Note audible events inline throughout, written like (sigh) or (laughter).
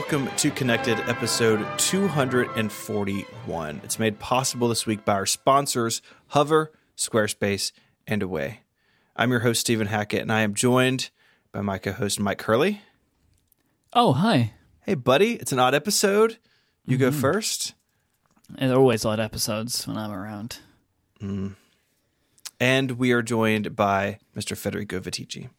welcome to Connected, episode 241. It's made possible this week by our sponsors, Hover, Squarespace, and Away. I'm your host, Stephen Hackett, and I am joined by my co host, Myke Hurley. Oh, hi. Hey, buddy, it's an odd episode. You go mm-hmm. first. And there are always odd episodes when I'm around. Mm. And we are joined by Mr. Federico Viticci.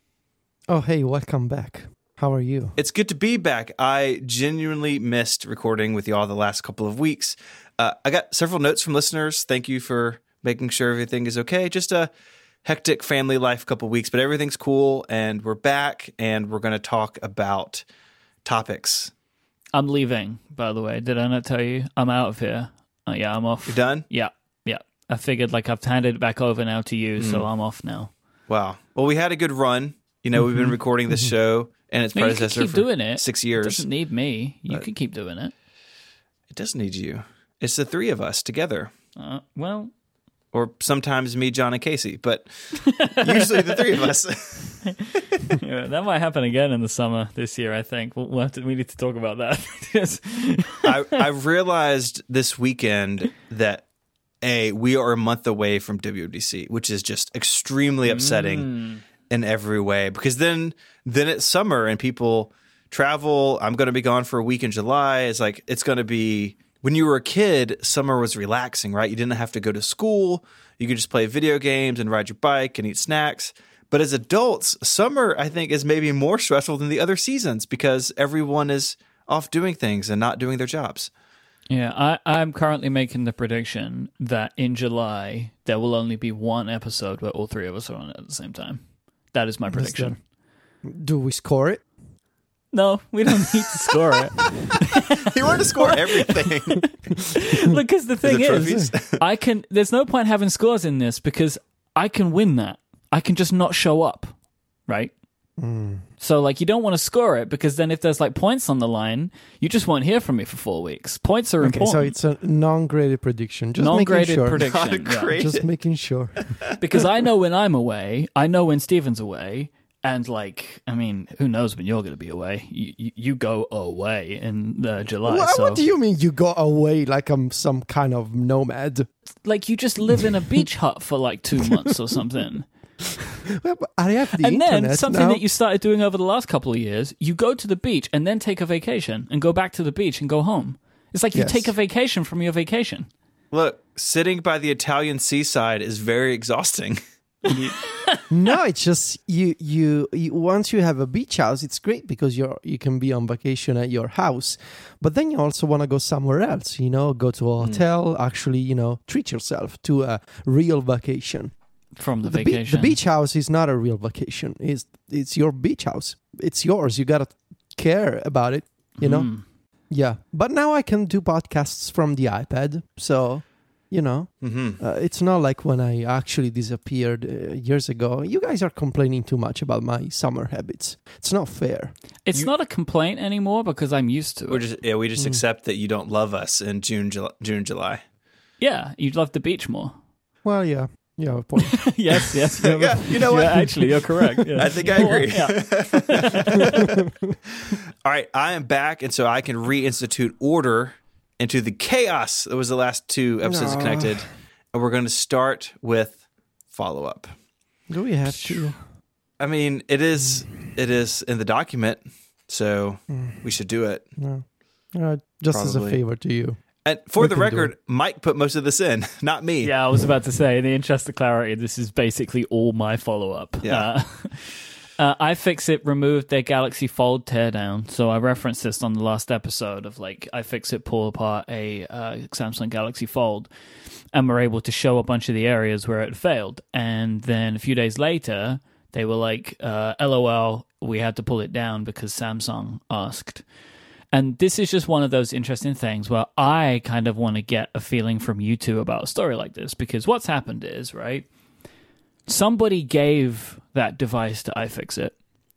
Oh, hey, welcome back. How are you? It's good to be back. I genuinely missed recording with y'all the last couple of weeks. Uh, I got several notes from listeners. Thank you for making sure everything is okay. Just a hectic family life couple weeks, but everything's cool and we're back and we're going to talk about topics. I'm leaving, by the way. Did I not tell you? I'm out of here. Uh, yeah, I'm off. You're done? Yeah, yeah. I figured like I've handed it back over now to you, Hmm. so I'm off now. Wow. Well, we had a good run. You know, we've been recording this show and its No, predecessor keep for doing it. six years. It doesn't need me. You can keep doing it. It doesn't need you. It's the three of us together. Uh, well, Or sometimes me, John, and Casey, but usually the three of us. (laughs) (laughs) yeah, that might happen again in the summer this year. I think we'll, we'll have to. We need to talk about that. (laughs) Yes. I, I realized this weekend that a we are a month away from WWDC, which is just extremely upsetting in every way. Because then then it's summer and people travel. I'm going to be gone for a week in July. It's like it's going to be when you were a kid. Summer was relaxing, right? You didn't have to go to school. You could just play video games and ride your bike and eat snacks. But as adults, summer I think is maybe more stressful than the other seasons because everyone is off doing things and not doing their jobs. Yeah, I, I'm currently making the prediction that in July there will only be one episode where all three of us are on it at the same time. That is my prediction. Do we score it? No, we don't need to score it. (laughs) You want to score everything. (laughs) Look, because the thing the is. (laughs) I can. There's no point having scores in this because I can win that. I can just not show up, right? So, like, you don't want to score it because then if there's like points on the line, you just won't hear from me for four weeks. Points are Okay, important. so it's a non-graded prediction. Just non-graded sure. prediction. yeah. Not Just making sure. (laughs) because I know when I'm away, I know when Stephen's away, and like, I mean, who knows when you're going to be away? You, you, you go away in uh, July, what, so what do you mean you go away like I'm some kind of nomad? like you just live in a beach hut for like two months or something, Well, (laughs) but I have the and internet then something now. that you started doing over the last couple of years, you go to the beach and then take a vacation and go back to the beach and go home. It's like you Yes. take a vacation from your vacation. Look, sitting by the Italian seaside is very exhausting. (laughs) no, it's just you, you. You once you have a beach house, it's great because you're you can be on vacation at your house, but then you also want to go somewhere else. You know, go to a hmm. hotel. Actually, you know, treat yourself to a real vacation. From the, the, be- vacation, the beach house is not a real vacation. It's it's your beach house. It's yours. You gotta care about it. You know. Mm. Yeah. But now I can do podcasts from the iPad. So, you know, Mm-hmm. uh, it's not like when I actually disappeared uh, years ago. You guys are complaining too much about my summer habits. It's not fair. It's You- not a complaint anymore because I'm used to We're it. just yeah, we just accept that you don't love us in June, July, June, July. yeah, you'd love the beach more. Well, yeah. Yeah, a point. (laughs) (laughs) yes, yes. you're- Yeah, you know what? Yeah, actually, you're correct. yeah. I think I agree. Yeah. (laughs) All right, I am back, and so I can reinstitute order into the chaos that was the last two episodes No. Connected, and we're going to start with follow up. Do we have to? I mean, it is it is in the document, so we should do it. No. Uh, just as a favor to you. And for We the record, Myke put most of this in, (laughs) not me. Yeah, I was about to say, in the interest of clarity, this is basically all my follow up. Yeah. Uh, (laughs) uh, iFixit removed their Galaxy Fold teardown. So I referenced this on the last episode of like I iFixit pull apart a uh, Samsung Galaxy Fold and were able to show a bunch of the areas where it failed. And then a few days later, they were like, uh, LOL, we had to pull it down because Samsung asked. And this is just one of those interesting things where I kind of want to get a feeling from you two about a story like this because what's happened is, right? Somebody gave that device to iFixit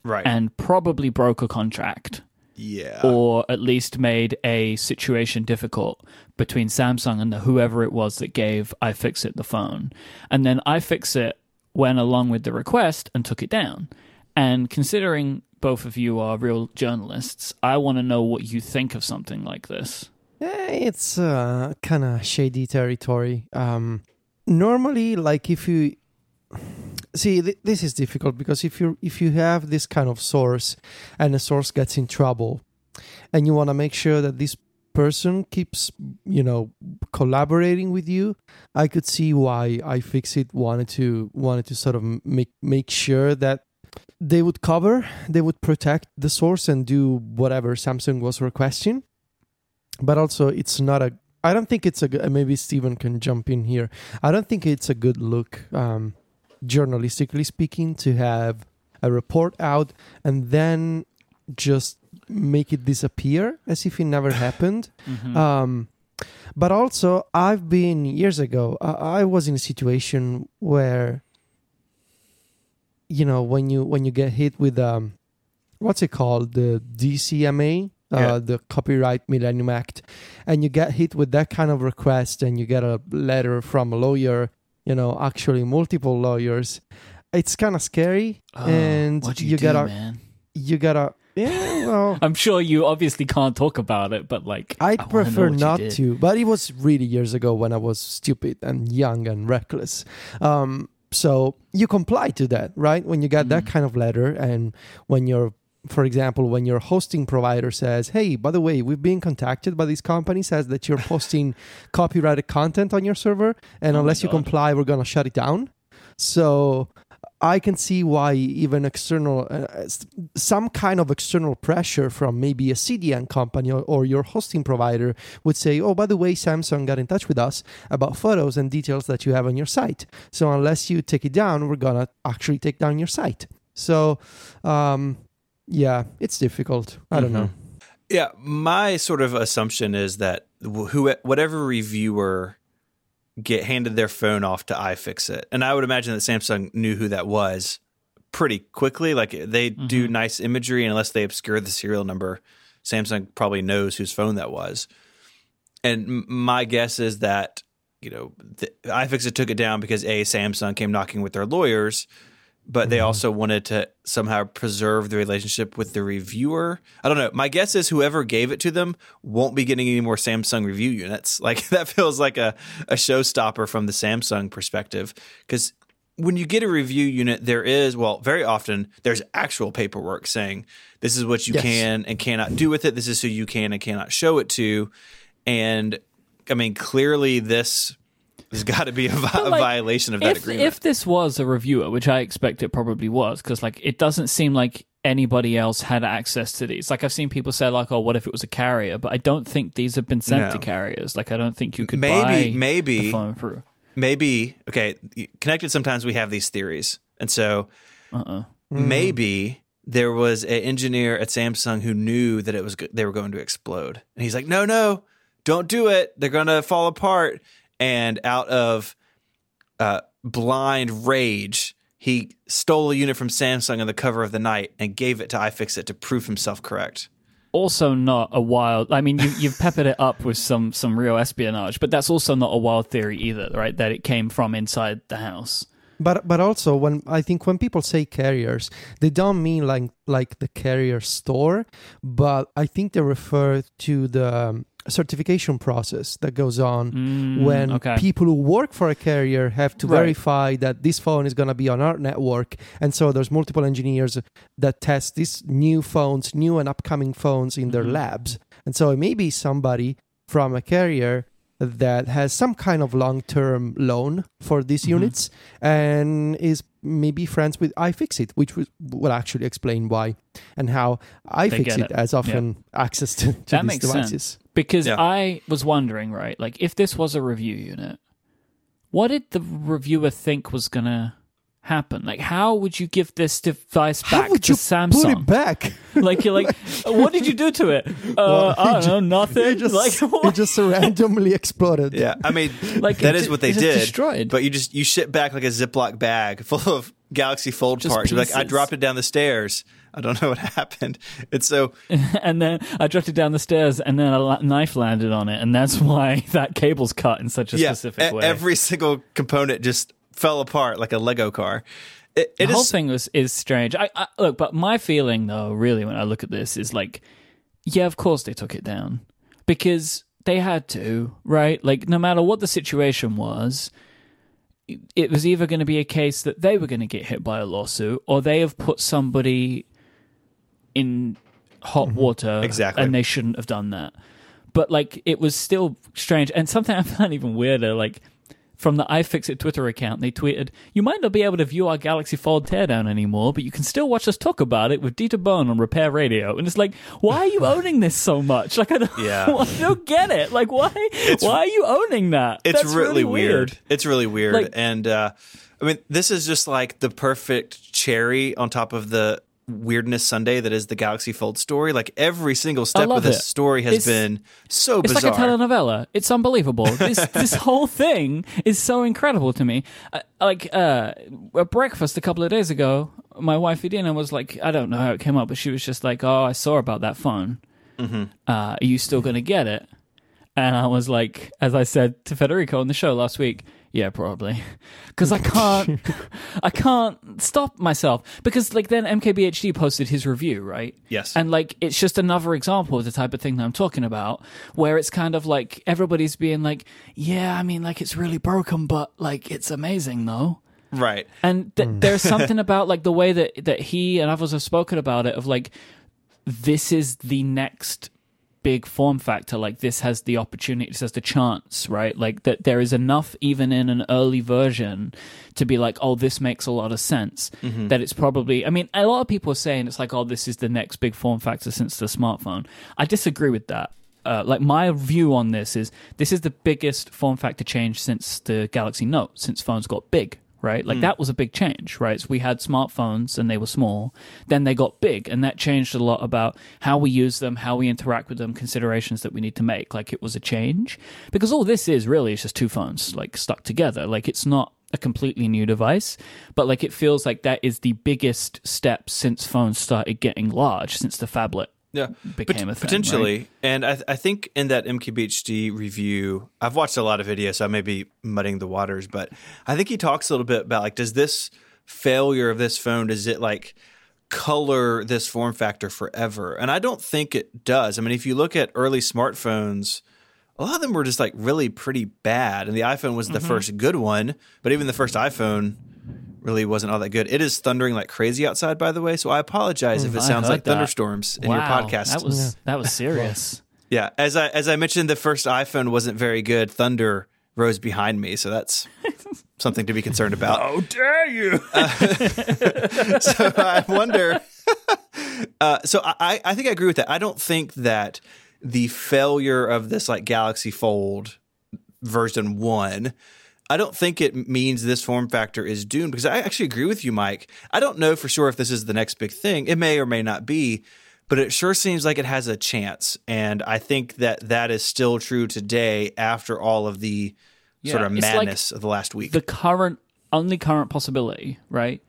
Right. and probably broke a contract yeah. or at least made a situation difficult between Samsung and the, whoever it was that gave iFixit the phone. And then iFixit went along with the request and took it down. And considering both of you are real journalists. I want to know what you think of something like this. Eh, It's uh, kind of shady territory. Um, normally, like if you see, th- this is difficult because if you if you have this kind of source and the source gets in trouble, and you want to make sure that this person keeps, you know, collaborating with you, I could see why iFixit wanted to wanted to sort of make make sure that they would cover, they would protect the source and do whatever Samsung was requesting. But also it's not a i don't think it's a maybe stephen can jump in here. I don't think it's a good look um journalistically speaking to have a report out and then just make it disappear as if it never happened. Mhm. um but also i've been years ago I, I was in a situation where you know when you when you get hit with um what's it called the dcma uh, Yeah. the copyright millennium act and you get hit with that kind of request and you get a letter from a lawyer you know actually multiple lawyers it's kind of scary Oh, and you, you do, gotta man? you gotta yeah well (laughs) I'm sure you obviously can't talk about it, but like I'd I prefer not to, but it was really years ago when I was stupid and young and reckless. Um, so you comply to that, right? When you get that Mhm. kind of letter, and when you're, for example, when your hosting provider says, "Hey, by the way, we've been contacted by this company says that you're posting copyrighted content on your server, and Oh unless you comply, we're gonna shut it down." So. I can see why even external, uh, some kind of external pressure from maybe a CDN company or, or your hosting provider would say, oh, by the way, Samsung got in touch with us about photos and details that you have on your site. So unless you take it down, we're going to actually take down your site. So, um, yeah, it's difficult. I don't know. Yeah, my sort of assumption is that wh- who whatever reviewer get handed their phone off to iFixit, and I would imagine that Samsung knew who that was pretty quickly. Like they do mm-hmm. nice imagery, and unless they obscure the serial number, Samsung probably knows whose phone that was. And m- my guess is that you know the, iFixit took it down because a Samsung came knocking with their lawyers, but they mm-hmm. also wanted to somehow preserve the relationship with the reviewer. I don't know. My guess is whoever gave it to them won't be getting any more Samsung review units. (laughs) Like that feels like a, a showstopper from the Samsung perspective. Because when you get a review unit, there is, well, very often there's actual paperwork saying this is what you Yes. can and cannot do with it. This is who you can and cannot show it to. And I mean, clearly this has got to be a, vi- But, a violation of that if, agreement. if this was a reviewer, which I expect it probably was, because like it doesn't seem like anybody else had access to these. Like I've seen people say like, "Oh, what if it was a carrier?" But I don't think these have been sent No. to carriers. Like I don't think you could Maybe- buy maybe- phone through. maybe okay connected sometimes we have these theories and so Uh-uh. maybe there was an engineer at samsung who knew that it was they were going to explode and he's like no no don't do it they're going to fall apart and out of uh, blind rage he stole a unit from samsung on the cover of the night and gave it to iFixit to prove himself correct Also, not a wild. I mean, you, you've peppered it up with some some real espionage, but that's also not a wild theory either, right? That it came from inside the house. But but also when I think when people say carriers, they don't mean like like the carrier store, but I think they refer to the um, certification process that goes on Mm, when okay. people who work for a carrier have to Right. verify that this phone is going to be on our network and so there's multiple engineers that test these new phones new and upcoming phones in their Mhm. labs and so it may be somebody from a carrier that has some kind of long-term loan for these Mhm. units and is maybe friends with iFixit, which would actually explain why and how iFixit it. has often access to, to these devices. sense. Because Yeah. I was wondering, right? Like, if this was a review unit, what did the reviewer think was gonna happen? Like, how would you give this device How back would to you put it back? (laughs) like, you're like, (laughs) what did you do to it? Uh, (laughs) Well, I don't it know, nothing. It just, like, what? it just randomly exploded. yeah i mean Like, that it is what they it's just did destroyed. but you just you ship back like a ziploc bag full of galaxy fold Just parts like i dropped it down the stairs i don't know what happened it's so (laughs) and then I dropped it down the stairs, and then a knife landed on it, and that's (laughs) why that cable's cut in such a yeah specific way. every single component just fell apart like a lego car It, it the whole is- thing was is strange. I, I look, but my feeling though, really, when I look at this, is like, yeah, of course they took it down because they had to, right? Like, no matter what the situation was, it was either going to be a case that they were going to get hit by a lawsuit, or they have put somebody in hot water, Mm-hmm. Exactly. and they shouldn't have done that. But like, it was still strange, and something (laughs) I found even weirder, like from the iFixit Twitter account, they tweeted, "You might not be able to view our Galaxy Fold teardown anymore, but you can still watch us talk about it with Dieter Bohn on Repair Radio." And it's like, why are you (laughs) owning this so much? Like, I don't, Yeah. (laughs) I don't get it. Like, why? why are you owning that? it's That's really, weird. weird. It's really weird. Like- and uh, I mean, this is just like the perfect cherry on top of the weirdness Sunday that is the Galaxy Fold story. Like every single step of this it. story has It's- been so It's bizarre. like a telenovela. It's unbelievable. This (laughs) this whole thing is so incredible to me. Uh, like uh, at breakfast a couple of days ago, my wife Adina was like, I don't know how it came up, but she was just like, "Oh, I saw about that phone. Mm-hmm. Uh, are you still going to get it?" And I was like, as I said to Federico on the show last week, yeah, probably, (laughs) because I can't, (laughs) I can't stop myself. Because like then MKBHD posted his review, right? Yes. and like it's just another example of the type of thing that I'm talking about, where it's kind of like everybody's being like, yeah, I mean, like it's really broken, but like it's amazing though. right. And th- hmm. there's something (laughs) about like the way that that he and others have spoken about it of like this is the next big form factor like this has the opportunity this has the chance right? Like that there is enough even in an early version to be like oh this makes a lot of sense. That it's probably i mean a lot of people are saying it's like oh this is the next big form factor since the smartphone. I disagree with that. Uh, like my view on this is this is the biggest form factor change since the galaxy note since phones got big right? Like hmm. that was a big change, right? So we had smartphones and they were small. Then they got big, and that changed a lot about how we use them, how we interact with them, considerations that we need to make. Like it was a change because all this is really is just two phones like stuck together. Like it's not a completely new device, but like it feels like that is the biggest step since phones started getting large, since the phablet Yeah, became Pot- a thing, potentially. And I, I think in that MKBHD review, I've watched a lot of videos, so I may be muddying the waters, but I think he talks a little bit about like, does this failure of this phone does it like color this form factor forever? And I don't think it does. I mean, if you look at early smartphones. A lot of them were just like really pretty bad, and the iPhone was the Mm-hmm. first good one. But even the first iPhone really wasn't all that good. It is thundering like crazy outside, by the way. So I apologize if it Mm, I sounds like that. thunderstorms in your podcast. That was that was serious. (laughs) Yeah, as I as I mentioned, the first iPhone wasn't very good. Thunder rose behind me, so that's (laughs) something to be concerned about. How dare you? (laughs) so I wonder. uh, so I I think I agree with that. I don't think that the failure of this like Galaxy Fold version one. I don't think it means this form factor is doomed because I actually agree with you, Myke. I don't know for sure if this is the next big thing. It may or may not be, but it sure seems like it has a chance. And I think that that is still true today after all of the sort of it's like madness of the last week. the current only current possibility, right?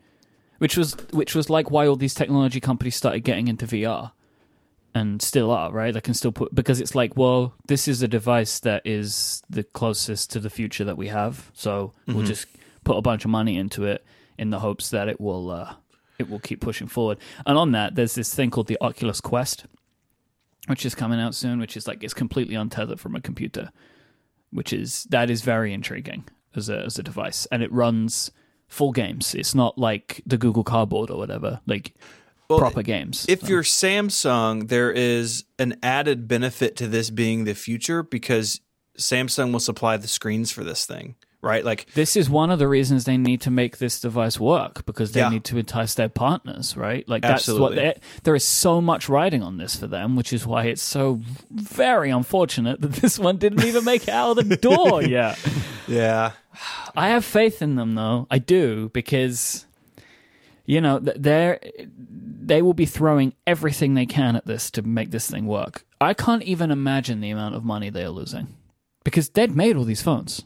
Which was which was like why all these technology companies started getting into VR and still are, right? They can still put because it's like, well, this is a device that is the closest to the future that we have, so Mm-hmm. we'll just put a bunch of money into it in the hopes that it will uh, it will keep pushing forward. And on that, there's this thing called the Oculus Quest, which is coming out soon, which is like it's completely untethered from a computer which is that is very intriguing as a as a device, and it runs full games. It's not like the Google Cardboard or whatever, like Well, proper games. If you're Samsung, there is an added benefit to this being the future because Samsung will supply the screens for this thing, right? Like, this is one of the reasons they need to make this device work because they Yeah. need to entice their partners, right? Like that's what Absolutely. they, there is so much riding on this for them, which is why it's so very unfortunate that (laughs) this one didn't even make it out of the door (laughs) yet. yeah, I have faith in them, though. I do because, you know, th- they're they will be throwing everything they can at this to make this thing work. I can't even imagine the amount of money they are losing because they'd made all these phones.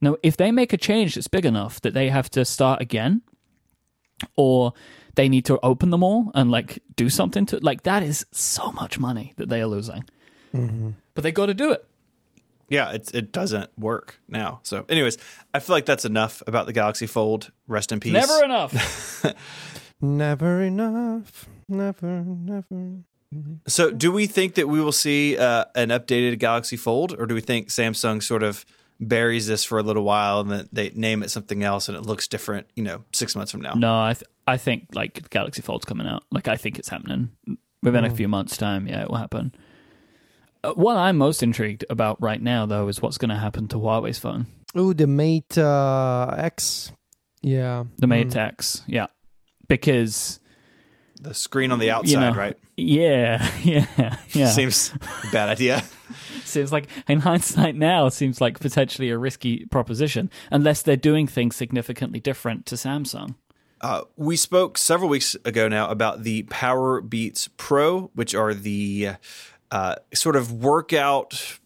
Now, if they make a change that's big enough that they have to start again, or they need to open them all and like do something to like that is so much money that they are losing. Mm-hmm. But they got to do it. Yeah, it it doesn't work now. So, anyways, I feel like that's enough about the Galaxy Fold. Rest in peace. Never enough. (laughs) Never enough. Never, never. So, do we think that we will see uh, an updated Galaxy Fold, or do we think Samsung sort of buries this for a little while and then they name it something else and it looks different? You know, six months from now. no, I th- I think like Galaxy Fold's coming out. Like I think it's happening within a few months' time. Yeah, it will happen. Uh, what I'm most intrigued about right now, though, is what's going to happen to Huawei's phone, Oh, the Mate uh, X. Yeah. the Mate Mm. X. Yeah, because The screen on the outside, you know, right? Yeah, (laughs) yeah, yeah. Seems a bad idea. (laughs) seems like in hindsight now seems like potentially a risky proposition unless they're doing things significantly different to Samsung. Uh, we spoke several weeks ago now about the Powerbeats Pro, which are the uh, sort of workout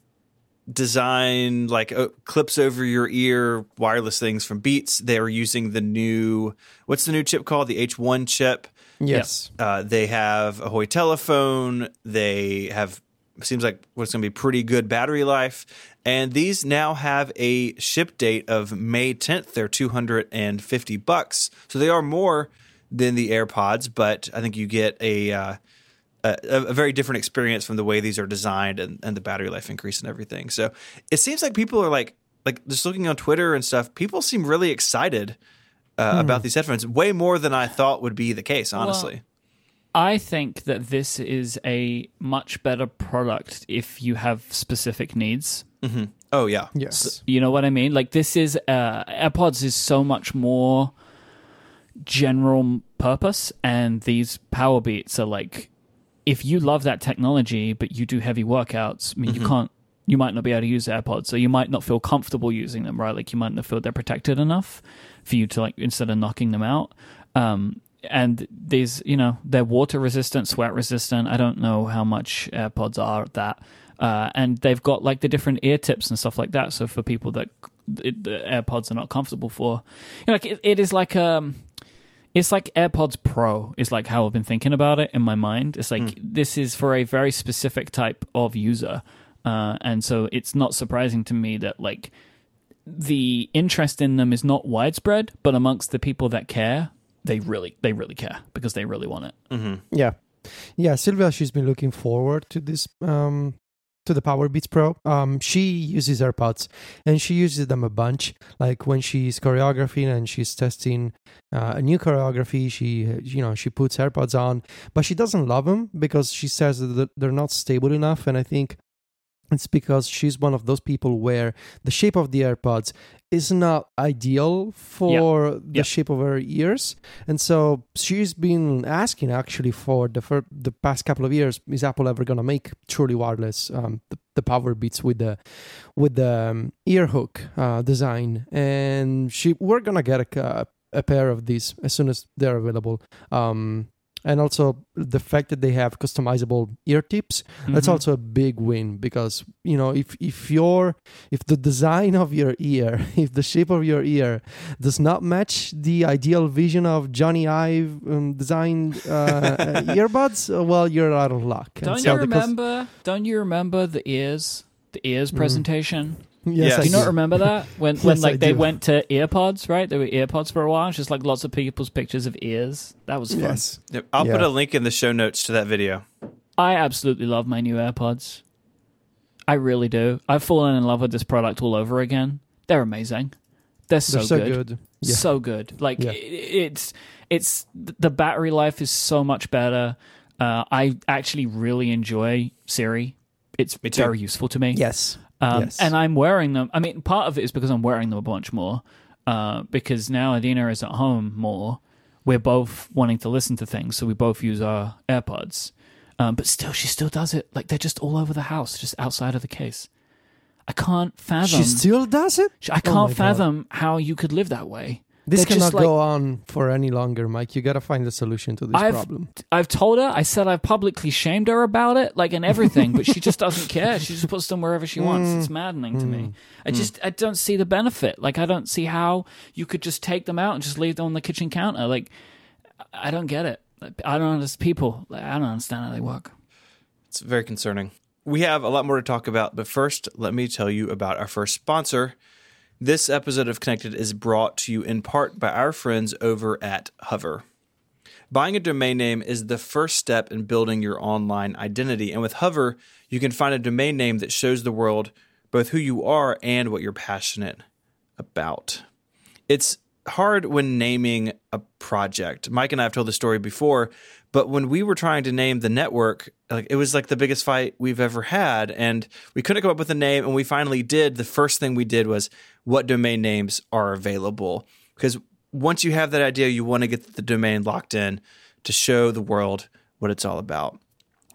design, like uh, clips over your ear wireless things from Beats. They are using the new, what's the new chip called? The H1 chip. Yes. Uh, they have a Hoy telephone. They have seems like what's going to be pretty good battery life. And these now have a ship date of May 10th. They're 250 bucks. So they are more than the AirPods, but I think you get a uh, a, a very different experience from the way these are designed and, and the battery life increase and everything. So it seems like people are like like just looking on Twitter and stuff. People seem really excited uh, about these headphones, way more than I thought would be the case. Honestly. I think that this is a much better product if you have specific needs. oh yeah. Yes. You know what I mean? Like this is uh, AirPods is so much more general purpose, and these Powerbeats are like if you love that technology, but you do heavy workouts. I mean, you can't. You might not be able to use AirPods, so you might not feel comfortable using them, right? Like you might not feel they're protected enough for you to like instead of knocking them out. Um, and these, you know, they're water resistant, sweat resistant. I don't know how much AirPods are at that. Uh, and they've got like the different ear tips and stuff like that. So for people that it, the AirPods are not comfortable for, you know, like it, it is like um, it's like AirPods Pro is like how I've been thinking about it in my mind. It's like this is for a very specific type of user, uh, and so it's not surprising to me that like the interest in them is not widespread, but amongst the people that care, they really they really care because they really want it. Mm-hmm. Yeah. Yeah, Sylvia, she's been looking forward to this um to the Powerbeats Pro. Um she uses AirPods and she uses them a bunch. Like when she's choreographing and she's testing uh, a new choreography, she you know, she puts AirPods on, but she doesn't love them because she says that they're not stable enough and I think it's because she's one of those people where the shape of the AirPods is not ideal for the Yep. shape of her ears. And so she's been asking actually for the for the past couple of years, is Apple ever gonna make truly wireless um, the, the powerbeats with the with the um, ear hook uh, design? And she we're gonna get a, a pair of these as soon as they're available. Um, and also the fact that they have customizable ear tips that's Mhm. also a big win because you know if if your if the design of your ear (laughs) if the shape of your ear does not match the ideal vision of jony ive um, designed uh, (laughs) earbuds uh, well you're out of luck Don't so you cus- remember? Don't you remember the ears? The ears presentation. Yes, Yes. I Do you not remember that (laughs) when when Yes, like I they do. went to earpods, right? They were earpods for a while. It's just like lots of people's pictures of ears. That was fun. yes Yep. I'll put a link in the show notes to that video. I absolutely love my new AirPods. I really do. I've fallen in love with this product all over again. They're amazing. They're so, they're so good. good, Yeah. So good. Like Yeah. i it's it's the battery life is so much better. Uh, I actually really enjoy Siri. It's Me very useful to me. yes Um, Yes. And I'm wearing them. I mean, part of it is because I'm wearing them a bunch more. Uh, because now Adina is at home more. We're both wanting to listen to things, so we both use our AirPods. Um, but still, she still does it. Like they're just all over the house, just outside of the case. I can't fathom. she still does it I Oh can't God. fathom how you could live that way. This They're cannot like- go on for any longer myke you gotta find a solution to this I've- problem I've told her. I said I've publicly shamed her about it, like and (laughs) everything, but she just doesn't care. She just puts them wherever she wants. Mm. It's maddening to me. I just I don't see the benefit. Like I don't see how you could just take them out and just leave them on the kitchen counter. Like I don't get it. I don't understand people. Like, I don't understand how they work. It's very concerning. We have a lot more to talk about, but first, let me tell you about our first sponsor. This episode of Connected is brought to you in part by our friends over at Hover. Buying a domain name is the first step in building your online identity, and with Hover, you can find a domain name that shows the world both who you are and what you're passionate about. It's hard when naming a project. Mike and I have told the story before, but when we were trying to name the network, like it was like the biggest fight we've ever had, and we couldn't come up with a name. And we finally did. The first thing we did was what domain names are available, because once you have that idea, you want to get the domain locked in to show the world what it's all about.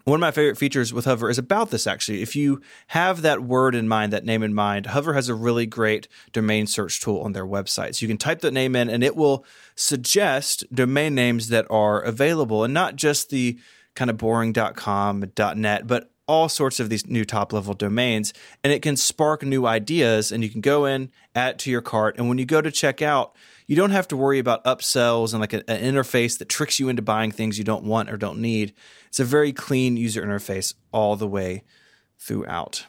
One of my favorite features with Hover is about this actually. If you have that word in mind, that name in mind, Hover has a really great domain search tool on their website. So you can type that name in and it will suggest domain names that are available and not just the kind of boring.com, .net, but all sorts of these new top level domains and it can spark new ideas and you can go in, add to your cart and when you go to check out, you don't have to worry about upsells and like a, an interface that tricks you into buying things you don't want or don't need. It's a very clean user interface all the way throughout.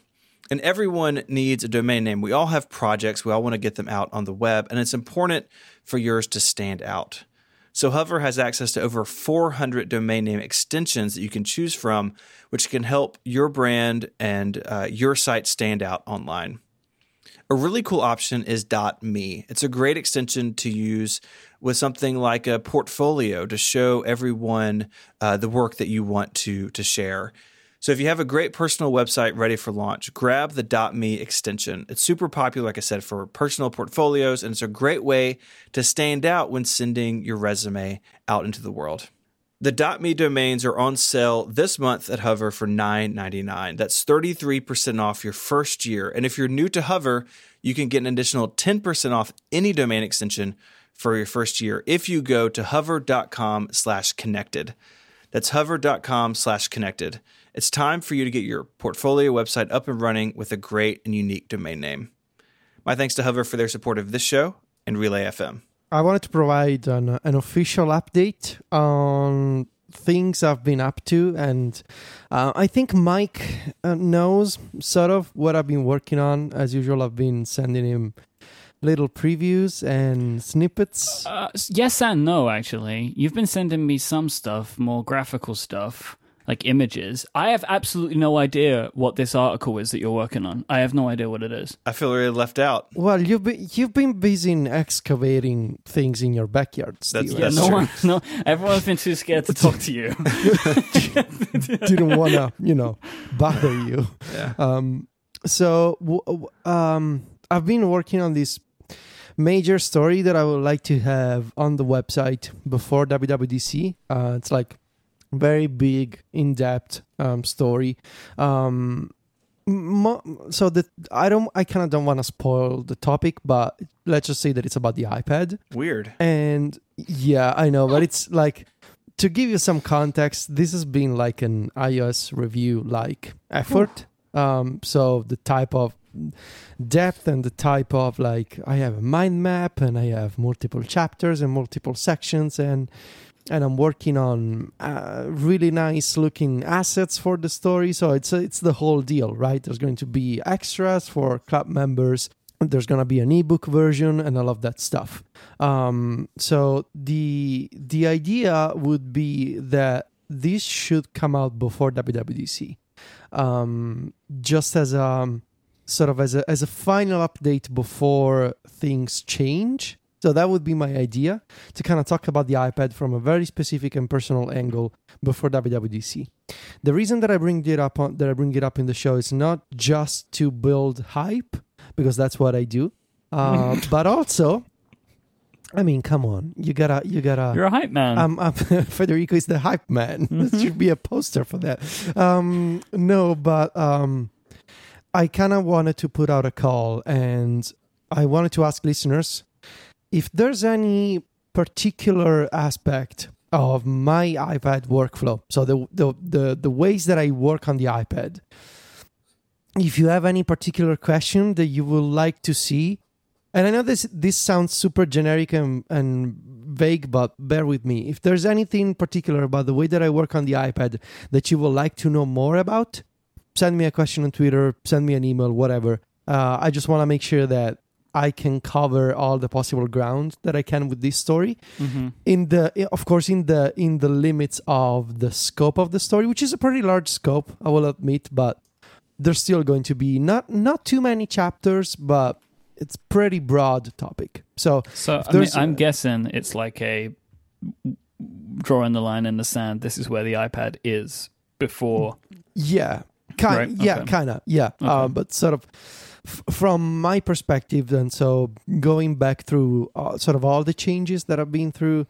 And everyone needs a domain name. We all have projects, we all want to get them out on the web, and it's important for yours to stand out. So Hover has access to over 400 domain name extensions that you can choose from, which can help your brand and uh, your site stand out online. A really cool option is .me. It's a great extension to use with something like a portfolio to show everyone uh, the work that you want to to share. So if you have a great personal website ready for launch, grab the .me extension. It's super popular, like I said, for personal portfolios, and it's a great way to stand out when sending your resume out into the world. The .me domains are on sale this month at Hover for $9.99. That's 33% off your first year. And if you're new to Hover, you can get an additional 10% off any domain extension for your first year if you go to hover.com slash connected. That's hover.com slash connected. It's time for you to get your portfolio website up and running with a great and unique domain name. My thanks to Hover for their support of this show and Relay FM. I wanted to provide an, an official update on things I've been up to, and uh, I think Myke uh, knows sort of what I've been working on. As usual, I've been sending him little previews and snippets. Uh, yes and no, actually. You've been sending me some stuff, more graphical stuff like images. I have absolutely no idea what this article is that you're working on. I have no idea what it is. I feel really left out. Well, you've been you've been busy in excavating things in your backyard. That's- Stephen. Yeah, no true. one, no, everyone's been too scared to talk to you. (laughs) didn't want to, you know, bother you. Yeah. Um, so w- w- um, I've been working on this major story that I would like to have on the website before WWDC. Uh, it's like very big, in-depth um, story. Um, mo- so that I don't, I kind of don't want to spoil the topic, but let's just say that it's about the iPad. Weird. And yeah, I know, but it's like to give you some context, this has been like an iOS review like effort. Um, so the type of depth and the type of like I have a mind map and I have multiple chapters and multiple sections and and I'm working on uh, really nice looking assets for the story. So it's it's the whole deal, right? There's going to be extras for club members. There's gonna be an ebook version and all of that stuff. Um, so the the idea would be that this should come out before WWDC, um, just as a sort of as a as a final update before things change. So that would be my idea to kind of talk about the iPad from a very specific and personal angle before WWDC. The reason that I bring it up on, that I bring it up in the show is not just to build hype because that's what I do, uh, (laughs) but also, I mean, come on, you gotta you gotta. You're a hype man. Um, um, (laughs) Federico is the hype man. (laughs) there should be a poster for that. Um, no, but um, I kind of wanted to put out a call, and I wanted to ask listeners if there's any particular aspect of my iPad workflow. So the the the, the ways that I work on the iPad. If you have any particular question that you would like to see, and I know this this sounds super generic and, and vague, but bear with me. If there's anything particular about the way that I work on the iPad that you would like to know more about, send me a question on Twitter, send me an email, whatever. Uh, I just want to make sure that I can cover all the possible ground that I can with this story. Mm-hmm. In the, of course, in the in the limits of the scope of the story, which is a pretty large scope, I will admit, but there's still going to be not not too many chapters, but it's pretty broad topic. So So I mean, I'm guessing it's like a drawing the line in the sand. This is where the iPad is before. Yeah, kind. Right, Yeah, okay. kind of. Yeah, Okay. uh, but sort of f- from my perspective, and So going back through uh, sort of all the changes that I've been through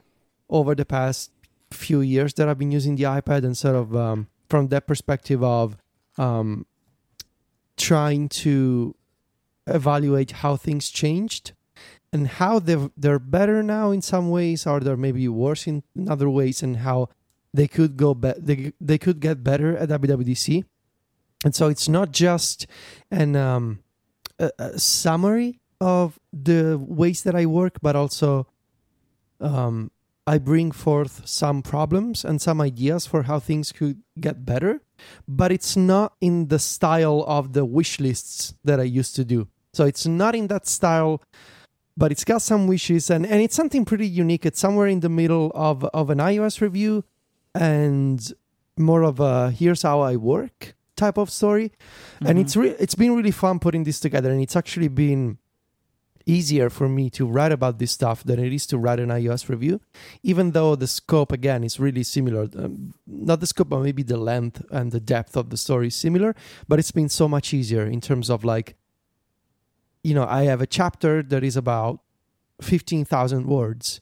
over the past few years that I've been using the iPad, and sort of um, from that perspective of um, trying to evaluate how things changed and how they're they're better now in some ways, or they're maybe worse in, in other ways, and how they could go be- they they could get better at WWDC. And so it's not just an um, a, a summary of the ways that I work, but also um, I bring forth some problems and some ideas for how things could get better. But it's not in the style of the wish lists that I used to do. So it's not in that style but it's got some wishes and, and it's something pretty unique. It's somewhere in the middle of, of an iOS review and more of a here's how I work type of story. And Mhm. it's re- it's been really fun putting this together and it's actually been easier for me to write about this stuff than it is to write an iOS review, even though the scope again is really similar. Um, not the scope, but maybe the length and the depth of the story is similar. But it's been so much easier in terms of like, you know, I have a chapter that is about fifteen thousand words,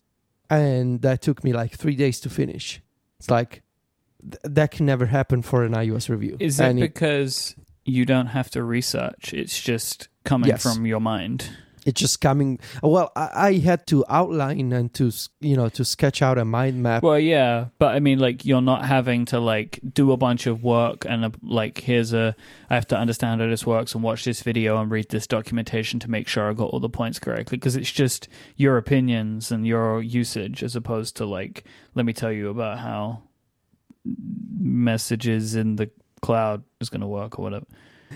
and that took me like three days to finish. It's like th- that can never happen for an iOS review. Is it And because you don't have to research? It's just coming Yes. from your mind. it's just coming well I, I had to outline and to you know to sketch out a mind map Well, yeah, but I mean, like, you're not having to like do a bunch of work and uh, like, here's a, I have to understand how this works and watch this video and read this documentation to make sure I got all the points correctly. Because it's just your opinions and your usage, as opposed to like, let me tell you about how messages in the cloud is going to work or whatever.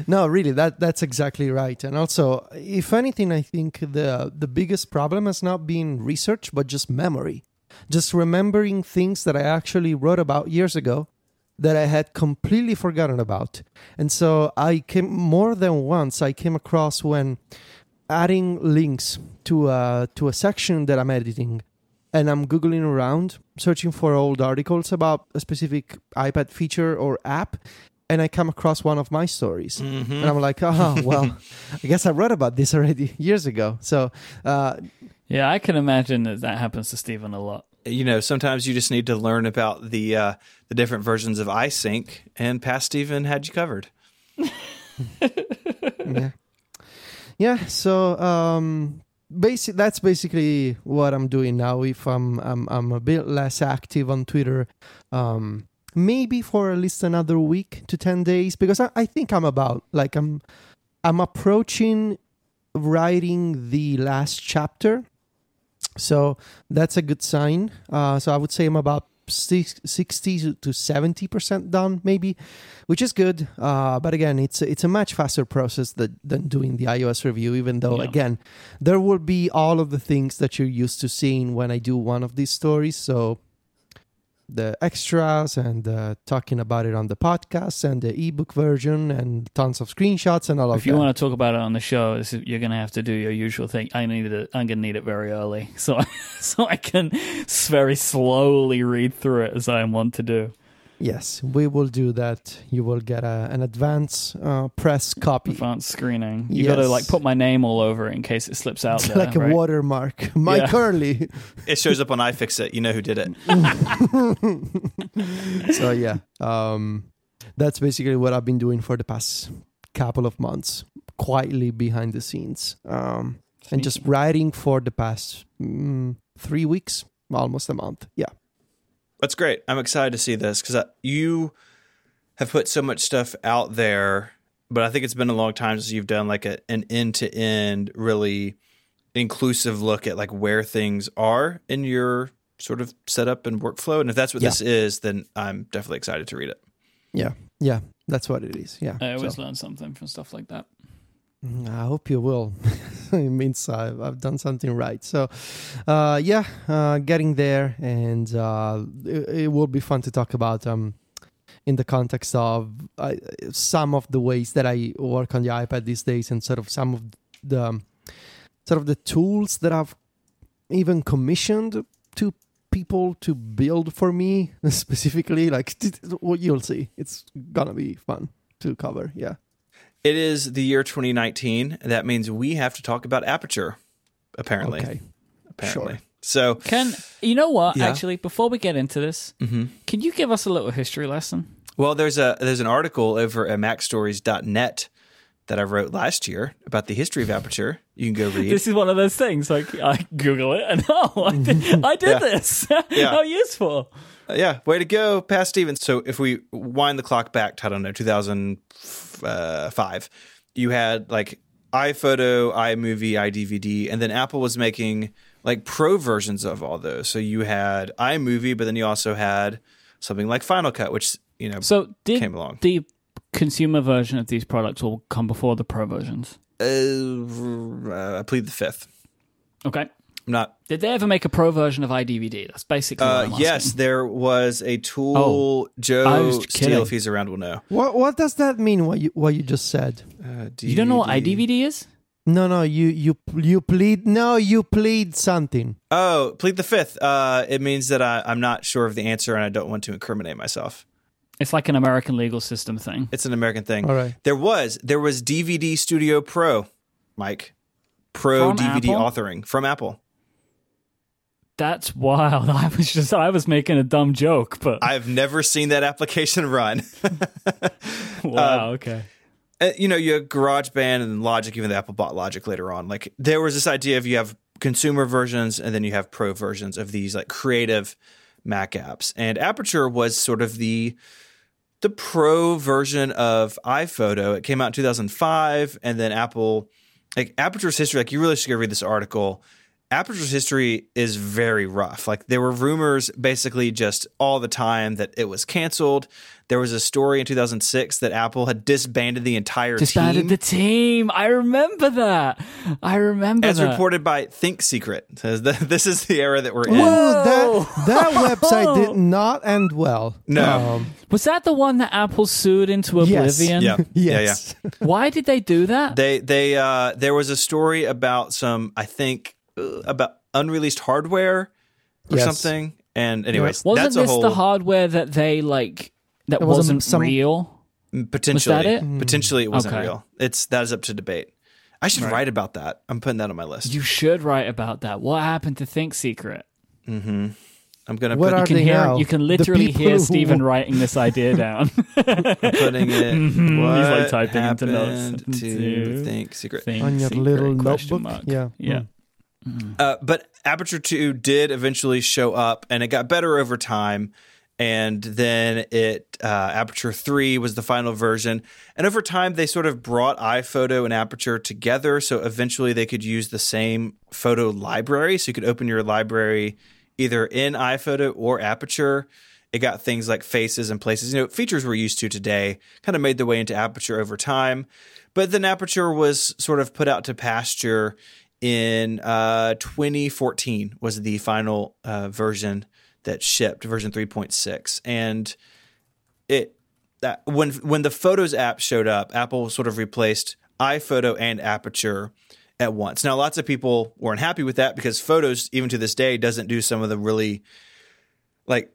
no really that that's exactly right. And also if anything i think the the biggest problem has not been research but just memory. Just remembering things that i actually wrote about years ago that i had completely forgotten about. And so i came more than once i came across when adding links to a to a section that i'm editing and i'm googling around searching for old articles about a specific ipad feature or app and i come across one of my stories Mm-hmm. and i'm like oh (laughs) well i guess i read about this already (laughs) years ago so uh, Yeah, I can imagine that that happens to Stephen a lot. you know, sometimes you just need to learn about the uh, the different versions of iSync, and past Stephen had you covered. (laughs) yeah yeah so um basic that's basically what i'm doing now. If i'm i'm, I'm a bit less active on twitter um maybe for at least another week to 10 days because i, I think i'm about like i'm i'm approaching writing the last chapter. So that's a good sign. Uh so i would say i'm about 60 to 70 percent done maybe which is good. Uh, but again, it's it's a much faster process that, than doing the iOS review. Even though, Yeah. again, there will be all of the things that you're used to seeing when I do one of these stories. So the extras and uh, talking about it on the podcast and the ebook version and tons of screenshots and all of that. if you want to talk about it on the show, this is, you're going to have to do your usual thing. I need it. I'm going to need it very early, (laughs) so so I can very slowly read through it as I want to do. Yes, we will do that. You will get a, an advance uh, press copy. Advanced screening. You got to like put my name all over it in case it slips out. It's there, like a right? watermark. (laughs) Myke Yeah. Hurley. (laughs) It shows up on iFixit. You know who did it. (laughs) so yeah, um, that's basically what I've been doing for the past couple of months, quietly behind the scenes, um, and just writing for the past mm, three weeks, almost a month. Yeah, That's great. I'm excited to see this because you have put so much stuff out there, but I think it's been a long time since you've done like a, an end to end, really inclusive look at like where things are in your sort of setup and workflow. And if that's what Yeah. this is, then I'm definitely excited to read it. yeah, yeah. That's what it is. Yeah. I always So, learn something from stuff like that. Mm, I hope you will. (laughs) it means I've, I've done something right. So, uh, yeah, uh, getting there, and uh, it, it will be fun to talk about um, in the context of uh, some of the ways that I work on the iPad these days, and sort of some of the um, sort of the tools that I've even commissioned to people to build for me (laughs) specifically. Like, (laughs) you'll see, it's gonna be fun to cover. Yeah. It is the year 2019. That means we have to talk about Aperture, apparently. Okay. apparently. sure. So, Can you know what? Yeah. Actually, before we get into this, mhm. can you give us a little history lesson? well, there's a there's an article over at MacStories.net that I wrote last year about the history of Aperture. You can go read. This is one of those things. Like I Google it and (laughs) oh, I did, I did Yeah. this. (laughs) Yeah. How useful! Uh, yeah, way to go, Pat Stevens. So if we wind the clock back to I don't know 2005, you had like iPhoto, iMovie, iDVD, and then Apple was making like pro versions of all those. So you had iMovie, but then you also had something like Final Cut, which you know So did came along. the consumer version of these products all come before the pro versions? Uh, I plead the fifth. Okay. I'm not. Did they ever make a pro version of iDVD? That's basically what Uh, I'm asking. yes, there was a tool. Oh, Joe was Steel, if he's around, will know. What what does that mean? What you what you just said? Uh, You don't know what iDVD is? No, no, you you you plead. No, you plead something. Oh, plead the fifth. Uh, it means that I, I'm not sure of the answer and I don't want to incriminate myself. It's like an American legal system thing. It's an American thing. All right. There was there was DVD Studio Pro, Myke, Pro From DVD Apple? authoring from Apple. That's wild. (laughs) I was just I was making a dumb joke, but (laughs) I've never seen that application (laughs) run. wow. okay. Uh, you know, you have GarageBand and Logic, even the Apple bought Logic later on. Like there was this idea of you have consumer versions and then you have pro versions of these like creative Mac apps. And Aperture was sort of the the pro version of iPhoto. It came out in 2005 and then Apple like Aperture's history like you really should go read this article. Aperture's history is very rough. Like there were rumors basically just all the time that it was canceled. There was a story in 2006 that Apple had disbanded the entire Disbanded team. the team. I remember that. I remember as that. reported by Think Secret. (laughs) Says that this is the era that we're in. Whoa. that that (laughs) website did not end well. No. Um, Was that the one that Apple sued into Yes. oblivion? Yeah. (laughs) Yeah, yes. Why did they do that? They they uh there was a story about some I think about unreleased hardware or Yes. something. And anyways, Wasn't that's a this whole the hardware that they like that There was wasn't some- real? potentially Was that it? potentially it wasn't Okay. real. It's that is up to debate. I should write about that. I'm putting that on my list. You should write about that. What happened to Think Secret? Mm-hmm. I'm gonna What put are You can they hear now? you can literally people hear who- Stephen writing this idea (laughs) down. putting it. (laughs) Mhm. What He's, like, typing into happened notes. to (laughs) To think secret? Think On your Secret, little question notebook? mark. Yeah. Yeah. Mm. Uh, but Aperture 2 did eventually show up and it got better over time. And then it uh, Aperture 3 was the final version. And over time, they sort of brought iPhoto and Aperture together. So eventually they could use the same photo library. So you could open your library either in iPhoto or Aperture. It got things like faces and places, you know, features we're used to today, kind of made their way into Aperture over time. But then Aperture was sort of put out to pasture in uh, 2014 was the final uh, version that shipped, version 3.6, and it that when when the Photos app showed up, Apple sort of replaced iPhoto and Aperture at once. Now, lots of people weren't happy with that because Photos, even to this day, doesn't do some of the really like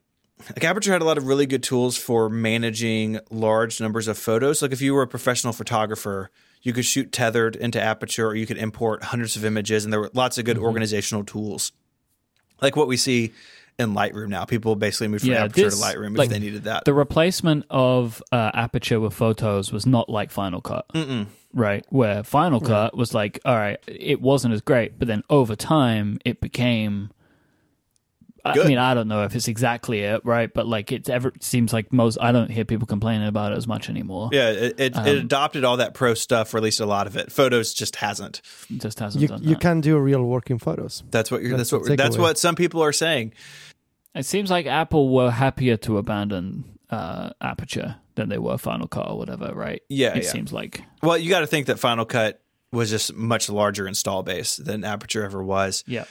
like Aperture had a lot of really good tools for managing large numbers of photos. Like if you were a professional photographer, you could shoot tethered into Aperture or you could import hundreds of images and there were lots of good organizational tools. Like what we see in Lightroom now. People basically moved from Yeah, Aperture this- to Lightroom like, they needed that. The replacement of uh, Aperture with photos was not like Final Cut, Mm-mm. right? Where Final Cut was like, all right, it wasn't as great, but then over time it became. I mean, I don't know if it's exactly it, right? But like, it's ever it seems like most. I don't hear people complaining about it as much anymore. Yeah, it, it, it adopted all that pro stuff, or at least a lot of it. Photos just hasn't. Just hasn't You done you that. can do real working photos. That's what you're. That's, That's what that's takeaway. what some people are saying. It seems like Apple were happier to abandon uh, Aperture than they were Final Cut or whatever, right? Yeah, it yeah. seems like. Well, you got to think that Final Cut was just much larger install base than Aperture ever was. Yeah,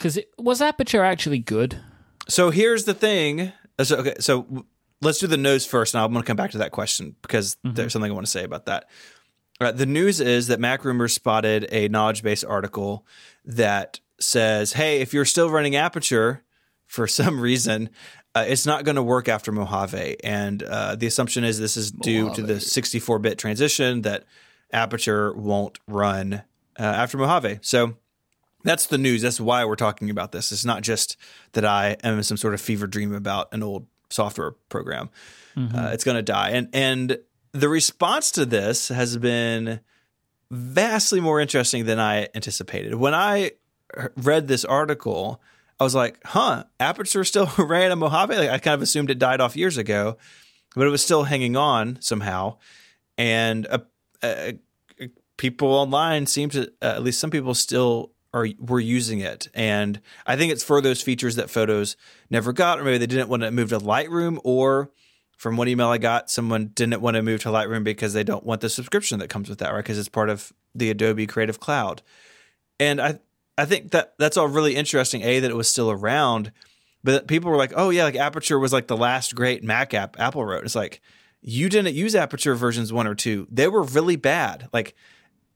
because was Aperture actually good? So here's the thing. Uh, So, okay, so let's do the news first, and I'm going to come back to that question because there's something I want to say about that. Uh, the news is that MacRumors spotted a knowledge base article that says, "Hey, if you're still running Aperture for (laughs) some reason." Uh, it's not going to work after Mojave, and uh, the assumption is this is due to the 64-bit transition that Aperture won't run uh, after Mojave. So that's the news. That's why we're talking about this. It's not just that I am in some sort of fever dream about an old software program. Uh, it's going to die, and and the response to this has been vastly more interesting than I anticipated. When I read this article, I was like, "Huh, Aperture still (laughs) ran a Mojave." Like, I kind of assumed it died off years ago, but it was still hanging on somehow, and uh, uh, people online seem to, uh, at least some people, still are were using it, and I think it's for those features that Photos never got, or maybe they didn't want to move to Lightroom, or from one email I got, someone didn't want to move to Lightroom because they don't want the subscription that comes with that, right? Because it's part of the Adobe Creative Cloud, and I I think that that's all really interesting. A that it was still around, but people were like, oh yeah, like Aperture was like the last great Mac app Apple wrote. It's like you didn't use Aperture versions one or two; they were really bad. Like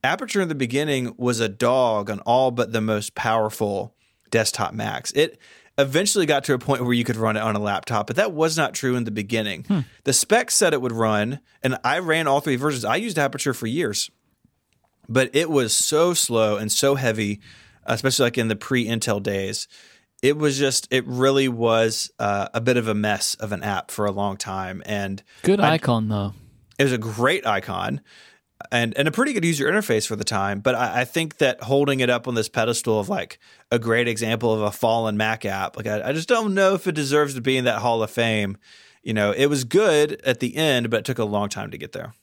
Aperture in the beginning was a dog on all but the most powerful desktop Macs. It eventually got to a point where you could run it on a laptop, but that was not true in the beginning. The specs said it would run, and I ran all three versions. I used Aperture for years, but it was so slow and so heavy, especially like in the pre Intel days. It was just, it really was uh, a bit of a mess of an app for a long time. And Good icon though. it was a great icon and and a pretty good user interface for the time. But I, I think that holding it up on this pedestal of like a great example of a fallen Mac app, like I, I just don't know if it deserves to be in that Hall of Fame. You know, it was good at the end, but it took a long time to get there.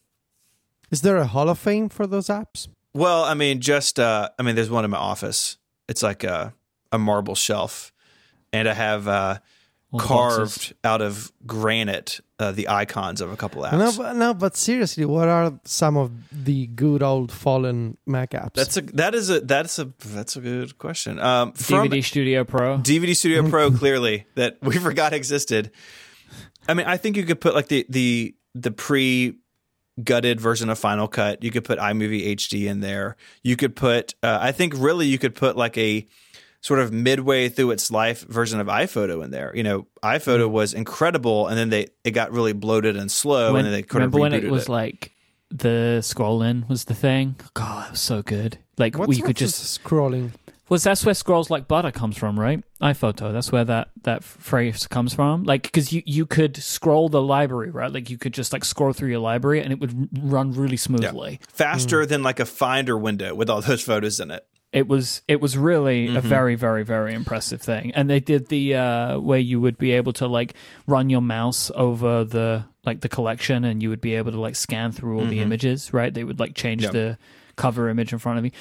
Is there a Hall of Fame for those apps? Well, I mean, just uh, I mean, there's one in my office. It's like a a marble shelf, and I have uh, carved boxes. out of granite uh, the icons of a couple apps. No, but, no, but seriously, what are some of the good old fallen Mac apps? That's a that is a that's a that's a good question. Um, from DVD Studio Pro. DVD Studio (laughs) Pro, clearly that we (laughs) forgot existed. I mean, I think you could put like the the the pre gutted version of Final Cut. You could put iMovie HD in there. You could put. Uh, I think really you could put like a sort of midway through its life version of iPhoto in there. You know, iPhoto mm. was incredible, and then they it got really bloated and slow, When- and then they kind of remember when it was like the scrolling was the thing? God, it was so good. Like What's we could just scrolling. was that's where scrolls like butter comes from, right? iPhoto. That's where that that phrase comes from. Like because you you could scroll the library, right? Like you could just like scroll through your library and it would run really smoothly. faster mm. than like a Finder window with all those photos in it. It was it was really Mm-hmm. a very very very impressive thing. And they did the uh where you would be able to like run your mouse over the like the collection and you would be able to like scan through all the images, right? They would like change Mm-hmm. The cover image in front of you.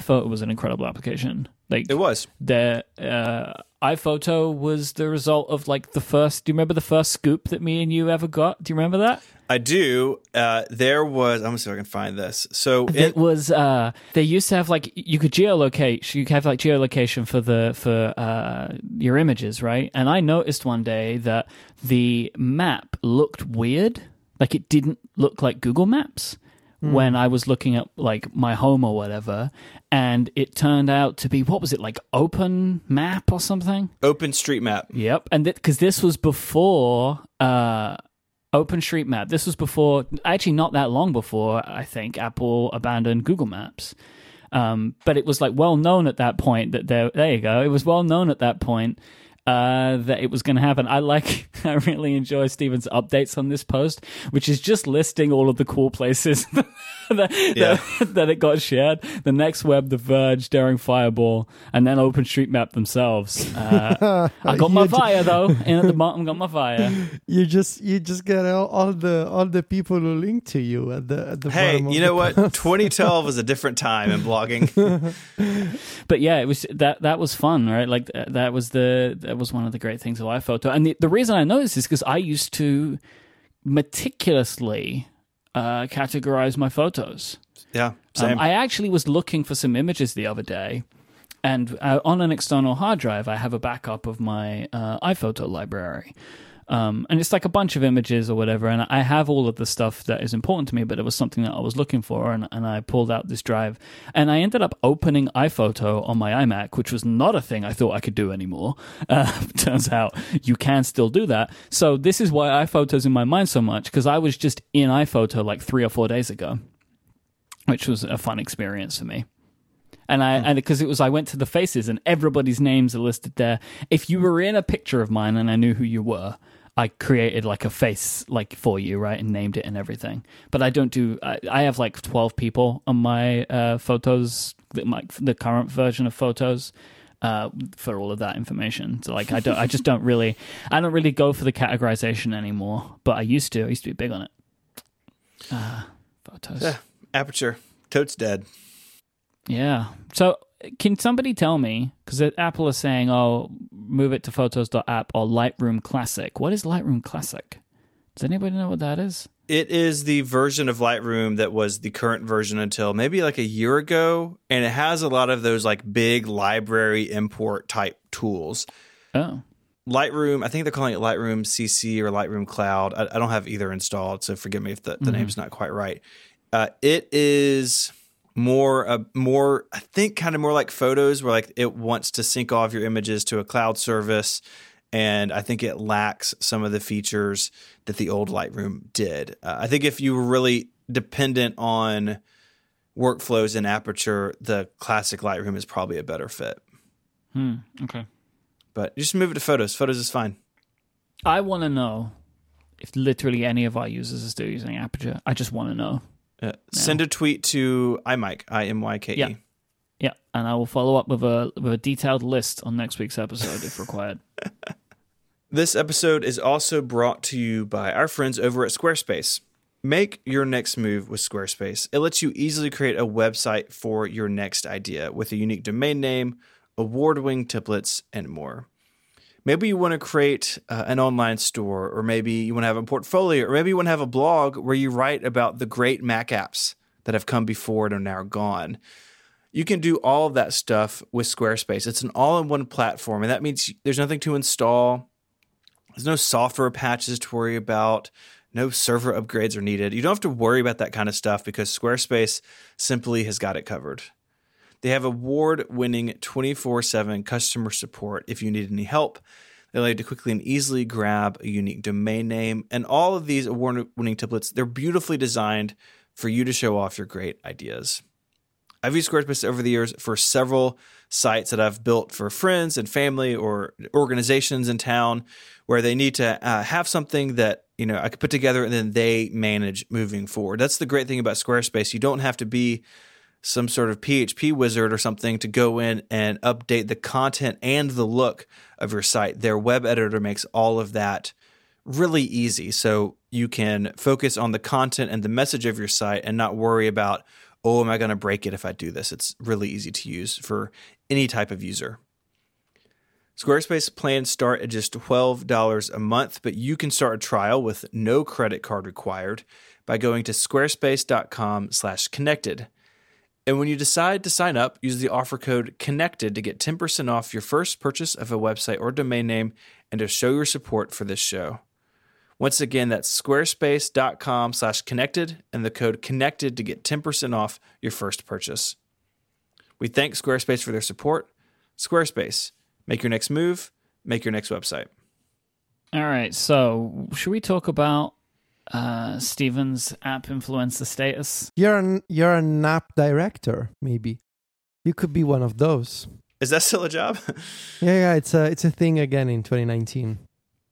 thought it was an incredible application. Like It was. the uh, iPhoto was the result of like the first. Do you remember the first scoop that me and you ever got? Do you remember that? I do. Uh, there was. I'm gonna see if I can find this. So It it, was. Uh, they used to have like you could geolocate. You could have like geolocation for the for uh, your images, right? And I noticed one day that the map looked weird. Like it didn't look like Google Maps when I was looking at like my home or whatever, and it turned out to be what was it like Open Map or something? OpenStreetMap. Yep, and because this was before uh, OpenStreetMap. This was before, actually, not that long before. I think Apple abandoned Google Maps. Um, but it was like well known at that point that there. There you go. It was well known at that point uh, that it was going to happen. I like. (laughs) I really enjoy Stephen's updates on this post, which is just listing all of the cool places (laughs) (laughs) that, Yeah. that, that it got shared. The next web, The Verge, Daring Fireball, and then OpenStreetMap themselves. (laughs) Uh, I got my fire though, and at the (laughs) bottom got my fire. You just you just get all, all the all the people who link to you at the at the Hey, bottom you the know what? 2012 was a different time in blogging. But yeah, it was that that was fun, right? Like that was the that that was one of the great things of iPhoto. And the, the reason I know this is because I used to meticulously uh, categorize my photos. Yeah, Um. I actually was looking for some images the other day, and uh, on an external hard drive, I have a backup of my uh, iPhoto library. Um, and it's like a bunch of images or whatever, and I have all of the stuff that is important to me, but it was something that I was looking for, and, and I pulled out this drive, and I ended up opening iPhoto on my iMac, which was not a thing I thought I could do anymore. (laughs) Uh, turns out you can still do that. So this is why iPhoto's in my mind so much, because I was just in iPhoto like three or four days ago which was a fun experience for me. And I and because it was I went to the faces and everybody's names are listed there. If you were in a picture of mine and I knew who you were, I created like a face like for you, right, and named it and everything. But I don't do. I, I have like twelve people on my uh, photos, my, the current version of photos. Uh, for all of that information, so like I don't, I just don't really, I don't really go for the categorization anymore. But I used to, I used to be big on it. Uh, photos. Yeah. Aperture. Totes dead. Yeah. So can somebody tell me because Apple is saying, "Oh, move it to Photos.app or Lightroom Classic." What is Lightroom Classic? Does anybody know what that is? It is the version of Lightroom that was the current version until maybe like a year ago, and it has a lot of those like big library import type tools. Oh, Lightroom, I think they're calling it Lightroom CC or Lightroom Cloud. I, I don't have either installed, so forgive me if the, the name's not quite right. Uh, it is more, uh, more, I think, kind of more like photos, where like it wants to sync all of your images to a cloud service, and I think it lacks some of the features that the old Lightroom did. Uh, I think if you were really dependent on workflows in Aperture, the classic Lightroom is probably a better fit. hmm. Okay. But just move it to Photos. Photos is fine. I want to know if literally any of our users are still using Aperture. I just want to know. Uh, Send a tweet to iMyke, I M Y K Yeah. E. Yeah, and I will follow up with a with a detailed list on next week's episode if required. (laughs) This episode is also brought to you by our friends over at Squarespace. Make your next move with Squarespace. It lets you easily create a website for your next idea with a unique domain name, award winning templates, and more. Maybe you want to create uh, an online store, or maybe you want to have a portfolio, or maybe you want to have a blog where you write about the great Mac apps that have come before and are now gone. You can do all of that stuff with Squarespace. It's an all in one platform, and that means there's nothing to install. There's no software patches to worry about. No server upgrades are needed. You don't have to worry about that kind of stuff because Squarespace simply has got it covered. They have award winning 24 7 customer support if you need any help. They allow you to quickly and easily grab a unique domain name. And all of these award winning templates, they're beautifully designed for you to show off your great ideas. I've used Squarespace over the years for several sites that I've built for friends and family or organizations in town where they need to uh, have something that you know I could put together and then they manage moving forward. That's the great thing about Squarespace. You don't have to be some sort of PHP wizard or something to go in and update the content and the look of your site. Their web editor makes all of that really easy. So you can focus on the content and the message of your site and not worry about oh am i going to break it if i do this? It's really easy to use for any type of user. Squarespace plans start at just $12 a month but you can start a trial with no credit card required by going to squarespace.com slash connected and when you decide to sign up use the offer code connected to get 10% off your first purchase of a website or domain name and to show your support for this show once again, that's squarespace.com slash connected and the code connected to get 10% off your first purchase. We thank Squarespace for their support. Squarespace, make your next move, make your next website. All right, so should we talk about uh, Stephen's app influencer status? You're an you're an app director, maybe. You could be one of those. Is that still a job? (laughs) Yeah, yeah, it's a it's a thing again in 2019.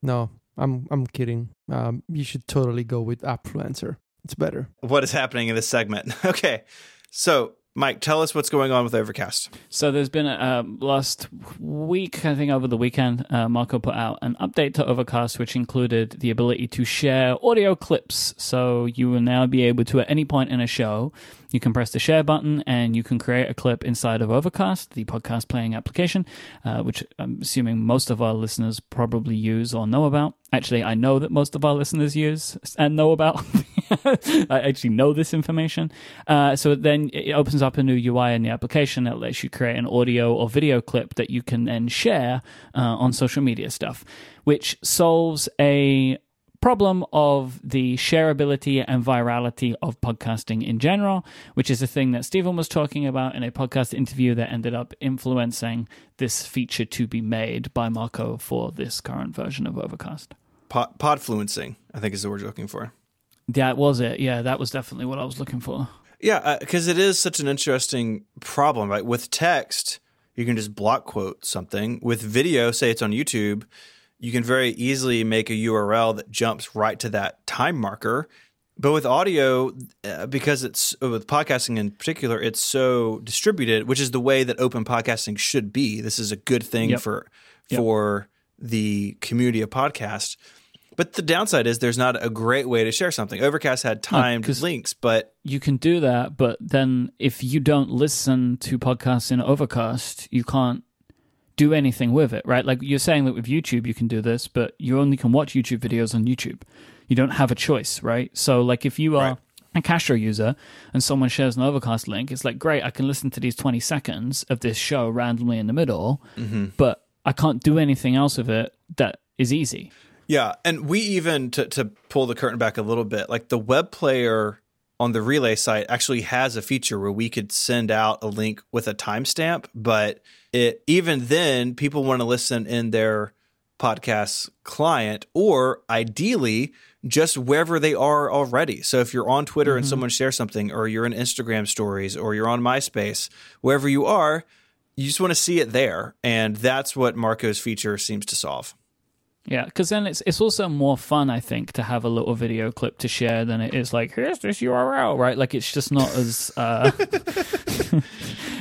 No, I'm I'm kidding. Um, you should totally go with Appfluencer. It's better. what is happening in this segment? (laughs) Okay. So, Myke, tell us what's going on with Overcast. So there's been a uh, last week, I think over the weekend, uh, Marco put out an update to Overcast, which included the ability to share audio clips. So you will now be able to, at any point in a show, You can press the share button and you can create a clip inside of Overcast, the podcast playing application, uh, which I'm assuming most of our listeners probably use or know about. Actually, I know that most of our listeners use and know about. (laughs) I actually know this information. Uh, so then it opens up a new UI in the application that lets you create an audio or video clip that you can then share uh, on social media stuff, which solves a problem of the shareability and virality of podcasting in general, which is a thing that Stephen was talking about in a podcast interview that ended up influencing this feature to be made by Marco for this current version of Overcast. Pod, podfluencing, I think is the word you're looking for. That was it. Yeah, that was definitely what I was looking for. Yeah, because uh, it is such an interesting problem. Right, with text, you can just block quote something. With video, say it's on YouTube, you can very easily make a URL that jumps right to that time marker. But with audio, uh, because it's uh, with podcasting in particular, it's so distributed, which is the way that open podcasting should be. This is a good thing Yep. for Yep. for the community of podcast. But the downside is there's not a great way to share something. Overcast had timed 'cause- links, but You can do that, but then if you don't listen to podcasts in Overcast, you can't do anything with it, right? Like you're saying that with YouTube you can do this, but you only can watch YouTube videos on YouTube. You don't have a choice, right? So like if you are Right. a Castro user and someone shares an Overcast link, it's like great, I can listen to these 20 seconds of this show randomly in the middle, mm-hmm. but I can't do anything else with it that is easy. Yeah, and we even to to pull the curtain back a little bit, like the web player on the relay site actually has a feature where we could send out a link with a timestamp, but it even then people want to listen in their podcast client or ideally just wherever they are already. So if you're on Twitter and mm-hmm. someone shares something or you're in Instagram stories or you're on MySpace, wherever you are, you just want to see it there, and that's what Marco's feature seems to solve. Yeah, because then it's it's also more fun, I think, to have a little video clip to share than it is like here's this URL, right? Like it's just not as uh, (laughs)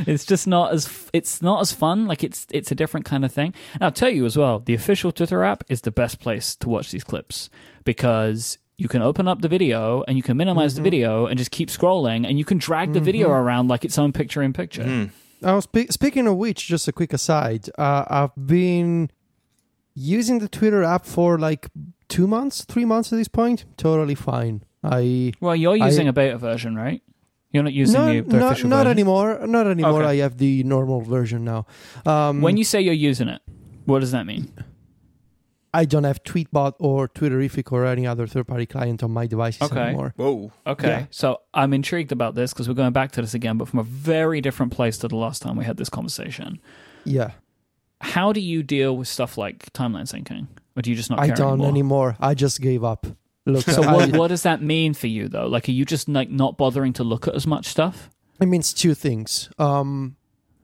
it's just not as it's not as fun. Like it's it's a different kind of thing. And I'll tell you as well, the official Twitter app is the best place to watch these clips because you can open up the video and you can minimize the video and just keep scrolling and you can drag the video around like its own picture in picture. I was spe- speaking of which, just a quick aside. Uh, I've been using the Twitter app for like two months, three months at this point. Totally fine. I Well, you're using a beta version, right? You're not using no, the, the not, official not version. anymore. Not anymore. Okay. I have the normal version now. Um, When you say you're using it, what does that mean? I don't have Tweetbot or Twitterrific or any other third-party client on my devices Okay. anymore. Whoa. Okay, Yeah. so I'm intrigued about this because we're going back to this again, but from a very different place to the last time we had this conversation. Yeah, How do you deal with stuff like timeline syncing, or do you just not care? I don't anymore? anymore. I just gave up. Look, So what, what does that mean for you though? Like, are you just like not bothering to look at as much stuff? It means two things. Um,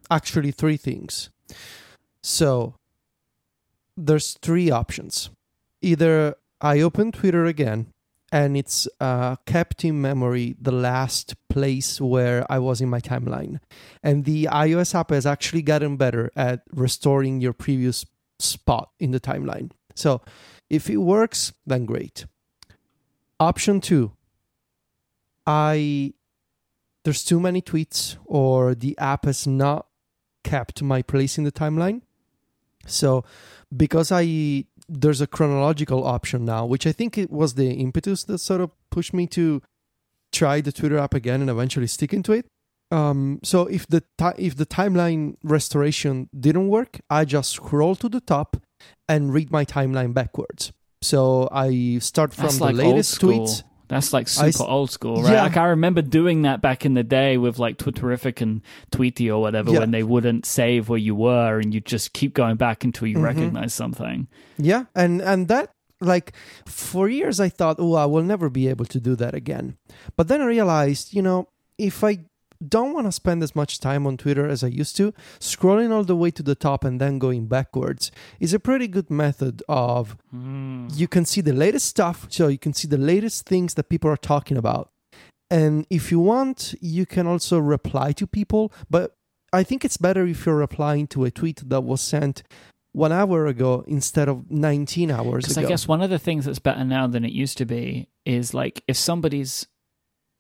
actually, three things. So there's three options. Either I open Twitter again, and it's uh, kept in memory the last place where I was in my timeline, and the iOS app has actually gotten better at restoring your previous spot in the timeline. So if it works, then great. Option two. I there's too many tweets or the app has not kept my place in the timeline. So because I there's a chronological option now, which I think it was the impetus that sort of pushed me to try the Twitter app again and eventually stick into it. Um, so if the ti- if the timeline restoration didn't work, I just scroll to the top and read my timeline backwards. So I start from That's the like latest tweets. That's like super s- old school, right? Yeah. Like I remember doing that back in the day with like Twitterrific and Tweetie or whatever, Yeah. when they wouldn't save where you were, and you just keep going back until you Mhm. recognize something. Yeah, and and that like for years I thought, oh, I will never be able to do that again. But then I realized, you know, if I don't want to spend as much time on Twitter as I used to, scrolling all the way to the top and then going backwards is a pretty good method of hmm. you can see the latest stuff, so you can see the latest things that people are talking about. And if you want, you can also reply to people, but I think it's better if you're replying to a tweet that was sent one hour ago instead of 19 hours Because ago. I guess one of the things that's better now than it used to be is like if somebody's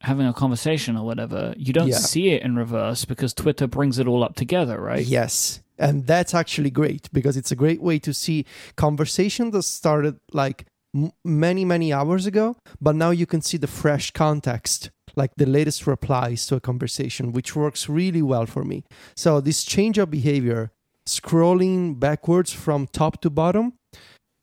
having a conversation or whatever, you don't Yeah. see it in reverse because Twitter brings it all up together, right? Yes. And that's actually great because it's a great way to see conversation that started like m- many, many hours ago, but now you can see the fresh context, like the latest replies to a conversation, which works really well for me. So, this change of behavior, scrolling backwards from top to bottom,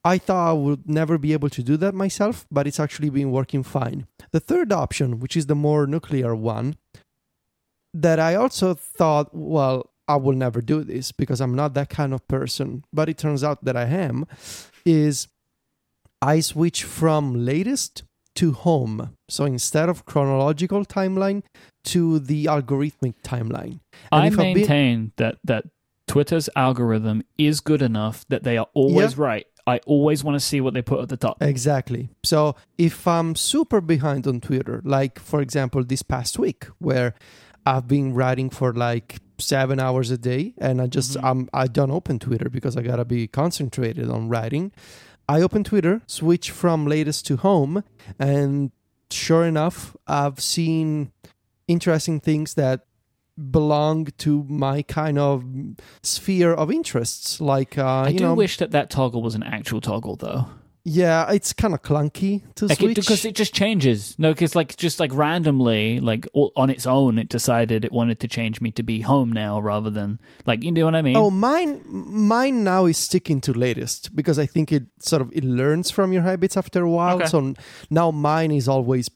I thought I would never be able to do that myself, but it's actually been working fine. The third option, which is the more nuclear one, that I also thought, well, I will never do this because I'm not that kind of person, but it turns out that I am, is I switch from latest to home. So instead of chronological timeline to the algorithmic timeline. And I if I've been- maintain that that Twitter's algorithm is good enough that they are always right. I always want to see what they put at the top. Exactly. So if I'm super behind on Twitter, like for example this past week where I've been writing for like seven hours a day and I just Mhm. um I don't open Twitter because I gotta be concentrated on writing. I open Twitter, switch from latest to home, and sure enough, I've seen interesting things that belong to my kind of sphere of interests. Like uh, I do know, wish that that toggle was an actual toggle, though. yeah, it's kind of clunky to Like switch because it just changes. No, because like just like randomly, like all, on its own, it decided it wanted to change me to be home now rather than like you know what I mean. Oh, mine, mine now is sticking to latest because I think it sort of it learns from your habits after a while. Okay. So now mine is always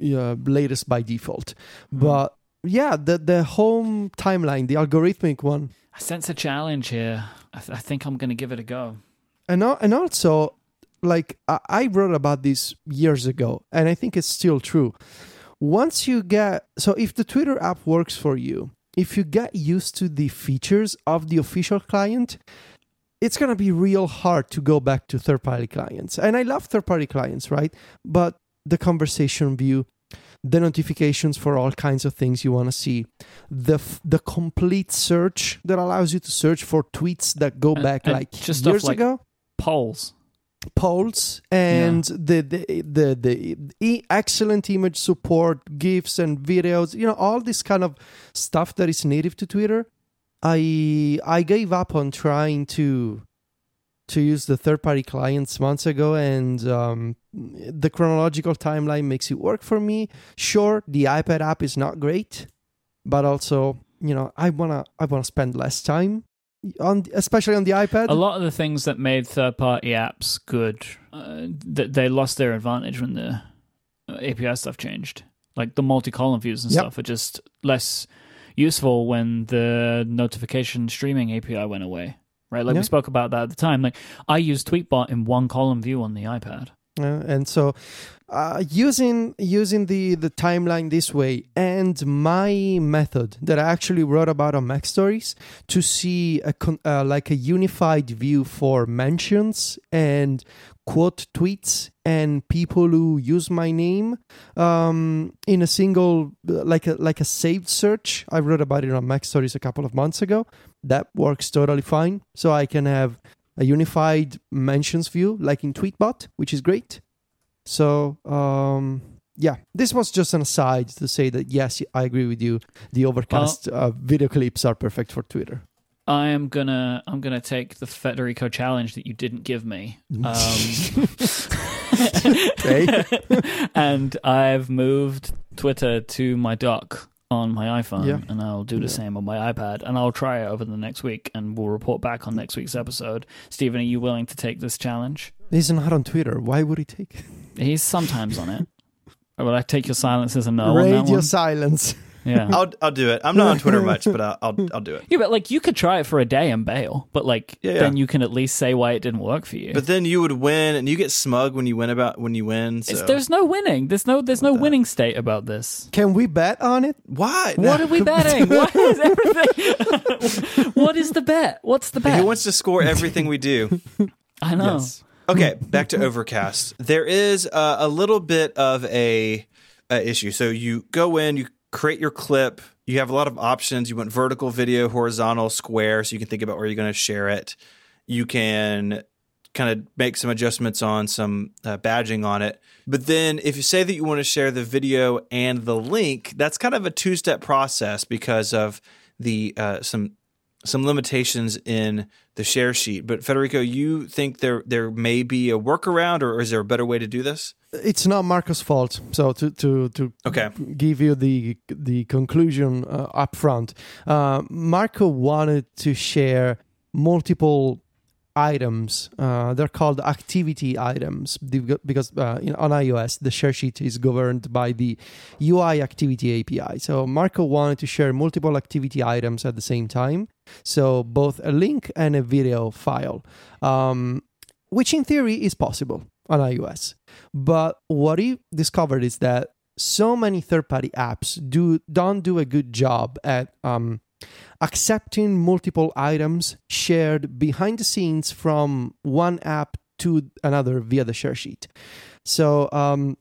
uh, latest by default. Hmm. But yeah, the the home timeline, the algorithmic one, I sense a challenge here. I, th- I think I'm going to give it a go. and al- and also like I, I wrote about this years ago, and I think it's still true. Once you get so if the Twitter app works for you, if you get used to the features of the official client, it's gonna be real hard to go back to third party clients. And I love third party clients, right? But the conversation view, the notifications for all kinds of things you want to see, the f- the complete search that allows you to search for tweets that go And- back and like just years like- ago? Polls. polls and the, the the the e- excellent image support gifs and videos you know all this kind of stuff that is native to twitter. I i gave up on trying to to use the third party clients months ago and um, the chronological timeline makes it work for me sure the ipad app is not great but also you know i want to i want to spend less time on especially on the ipad A lot of the things that made third party apps good, uh, th- they lost their advantage when the API stuff changed. Like the multi column views and Yep. stuff are just less useful when the notification streaming API went away. Right? Like Yeah. we spoke about that at the time. Like I use Tweetbot in one column view on the iPad. Uh, and so uh, using using the the timeline this way and my method that I actually wrote about on MacStories to see a con- uh, like a unified view for mentions and quote tweets and people who use my name um, in a single like a like a saved search. I wrote about it on MacStories a couple of months ago. That works totally fine. So I can have a unified mentions view like in Tweetbot, which is great. So um, yeah, this was just an aside to say that yes, I agree with you. The overcast uh, video clips are perfect for Twitter. I am gonna I'm gonna take the Federico challenge that you didn't give me. (laughs) Um, (laughs) and I've moved Twitter to my dock on my iPhone, Yeah. and I'll do the Yeah. same on my iPad, and I'll try it over the next week, and we'll report back on next week's episode. Stephen, are you willing to take this challenge? He's not on Twitter. Why would he take? He's sometimes on it. Will I take your silence as a no Radio silence. Yeah. (laughs) I'll I'll do it. I'm not on Twitter much, but I'll I'll, I'll do it. Yeah, but like you could try it for a day and bail, but like Yeah, yeah. then you can at least say why it didn't work for you. But then you would win, and you get smug when you win about when you win. It's- So there's no winning. There's no there's no What the- winning state about this. Can we bet on it? why? What are we betting? What is everything? (laughs) what is the bet? What's the bet? He wants to score everything we do. I know. Yes. Okay, back to Overcast. There is uh, a little bit of a, a issue. So you go in, you create your clip. You have a lot of options. You want vertical video, horizontal, square, so you can think about where you're going to share it. You can kind of make some adjustments on some uh, badging on it. But then if you say that you want to share the video and the link, that's kind of a two step process because of the uh, some some limitations in the share sheet. But Federico, you think there there may be a workaround, or is there a better way to do this? It's not Marco's fault. So to to to Okay. give you the the conclusion uh, up front, uh, Marco wanted to share multiple items. Uh, they're called activity items because uh, know, on iOS the share sheet is governed by the UI activity API. So Marco wanted to share multiple activity items at the same time. So both a link and a video file, um, which in theory is possible on iOS. But what he discovered is that so many third-party apps do don't do a good job at um, accepting multiple items shared behind the scenes from one app to another via the share sheet. So um,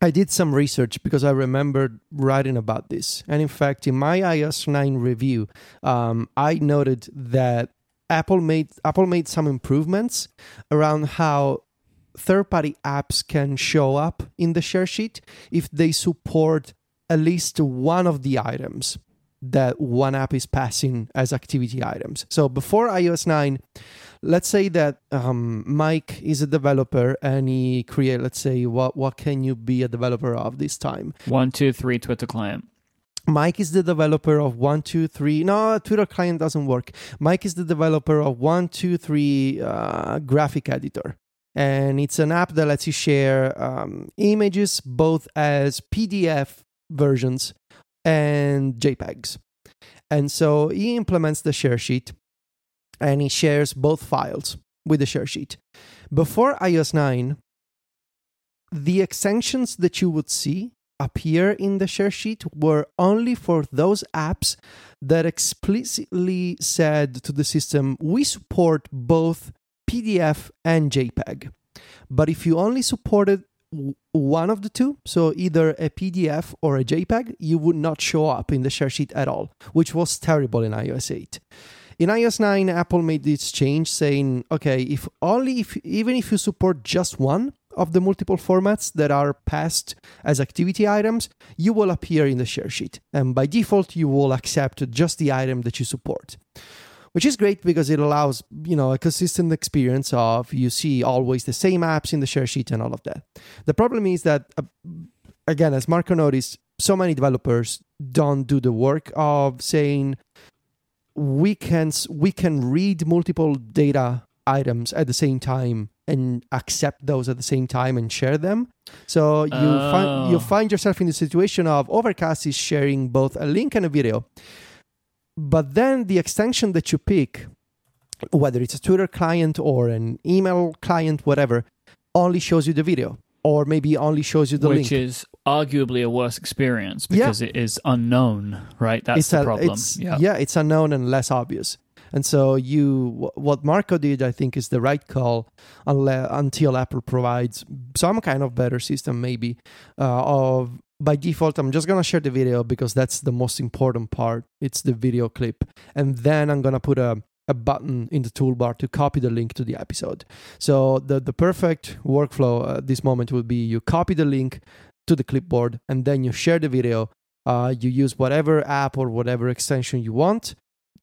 I did some research because I remembered writing about this. And in fact, in my iOS 9 review, um, I noted that Apple made Apple made some improvements around how third-party apps can show up in the share sheet if they support at least one of the items that one app is passing as activity items. So before iOS 9, let's say that um, Myke is a developer and he create, let's say, what what can you be a developer of this time? One, two, three, Twitter client. Myke is the developer of one, two, three. No, Twitter client doesn't work. Myke is the developer of one, two, three uh, graphic editor. And it's an app that lets you share um, images both as PDF versions and JPEGs. And so he implements the share sheet and he shares both files with the share sheet. Before iOS 9, the extensions that you would see appear in the share sheet were only for those apps that explicitly said to the system, we support both PDF and JPEG. But if you only supported one of the two, so either a PDF or a JPEG, you would not show up in the share sheet at all, which was terrible in iOS 8. In iOS 9, Apple made this change saying, okay, if only if even if you support just one of the multiple formats that are passed as activity items, you will appear in the share sheet. And by default, you will accept just the item that you support. Which is great because it allows, you know, a consistent experience of you see always the same apps in the share sheet and all of that. The problem is that uh, again, as Marco noticed, so many developers don't do the work of saying we can we can read multiple data items at the same time and accept those at the same time and share them. So you Oh. find you find yourself in the situation of Overcast is sharing both a link and a video. But then the extension that you pick, whether it's a Twitter client or an email client, whatever, only shows you the video. Or maybe only shows you the which link. Which is arguably a worse experience Yeah. because it is unknown, right? That's it's the a- problem. It's, yeah. yeah, it's unknown and less obvious. And so you, what Marco did, I think, is the right call, unless, until Apple provides some kind of better system, maybe. Uh, of by default, I'm just gonna share the video because that's the most important part. It's the video clip, and then I'm gonna put a a button in the toolbar to copy the link to the episode. So the the perfect workflow at this moment would be you copy the link to the clipboard and then you share the video. Uh, you use whatever app or whatever extension you want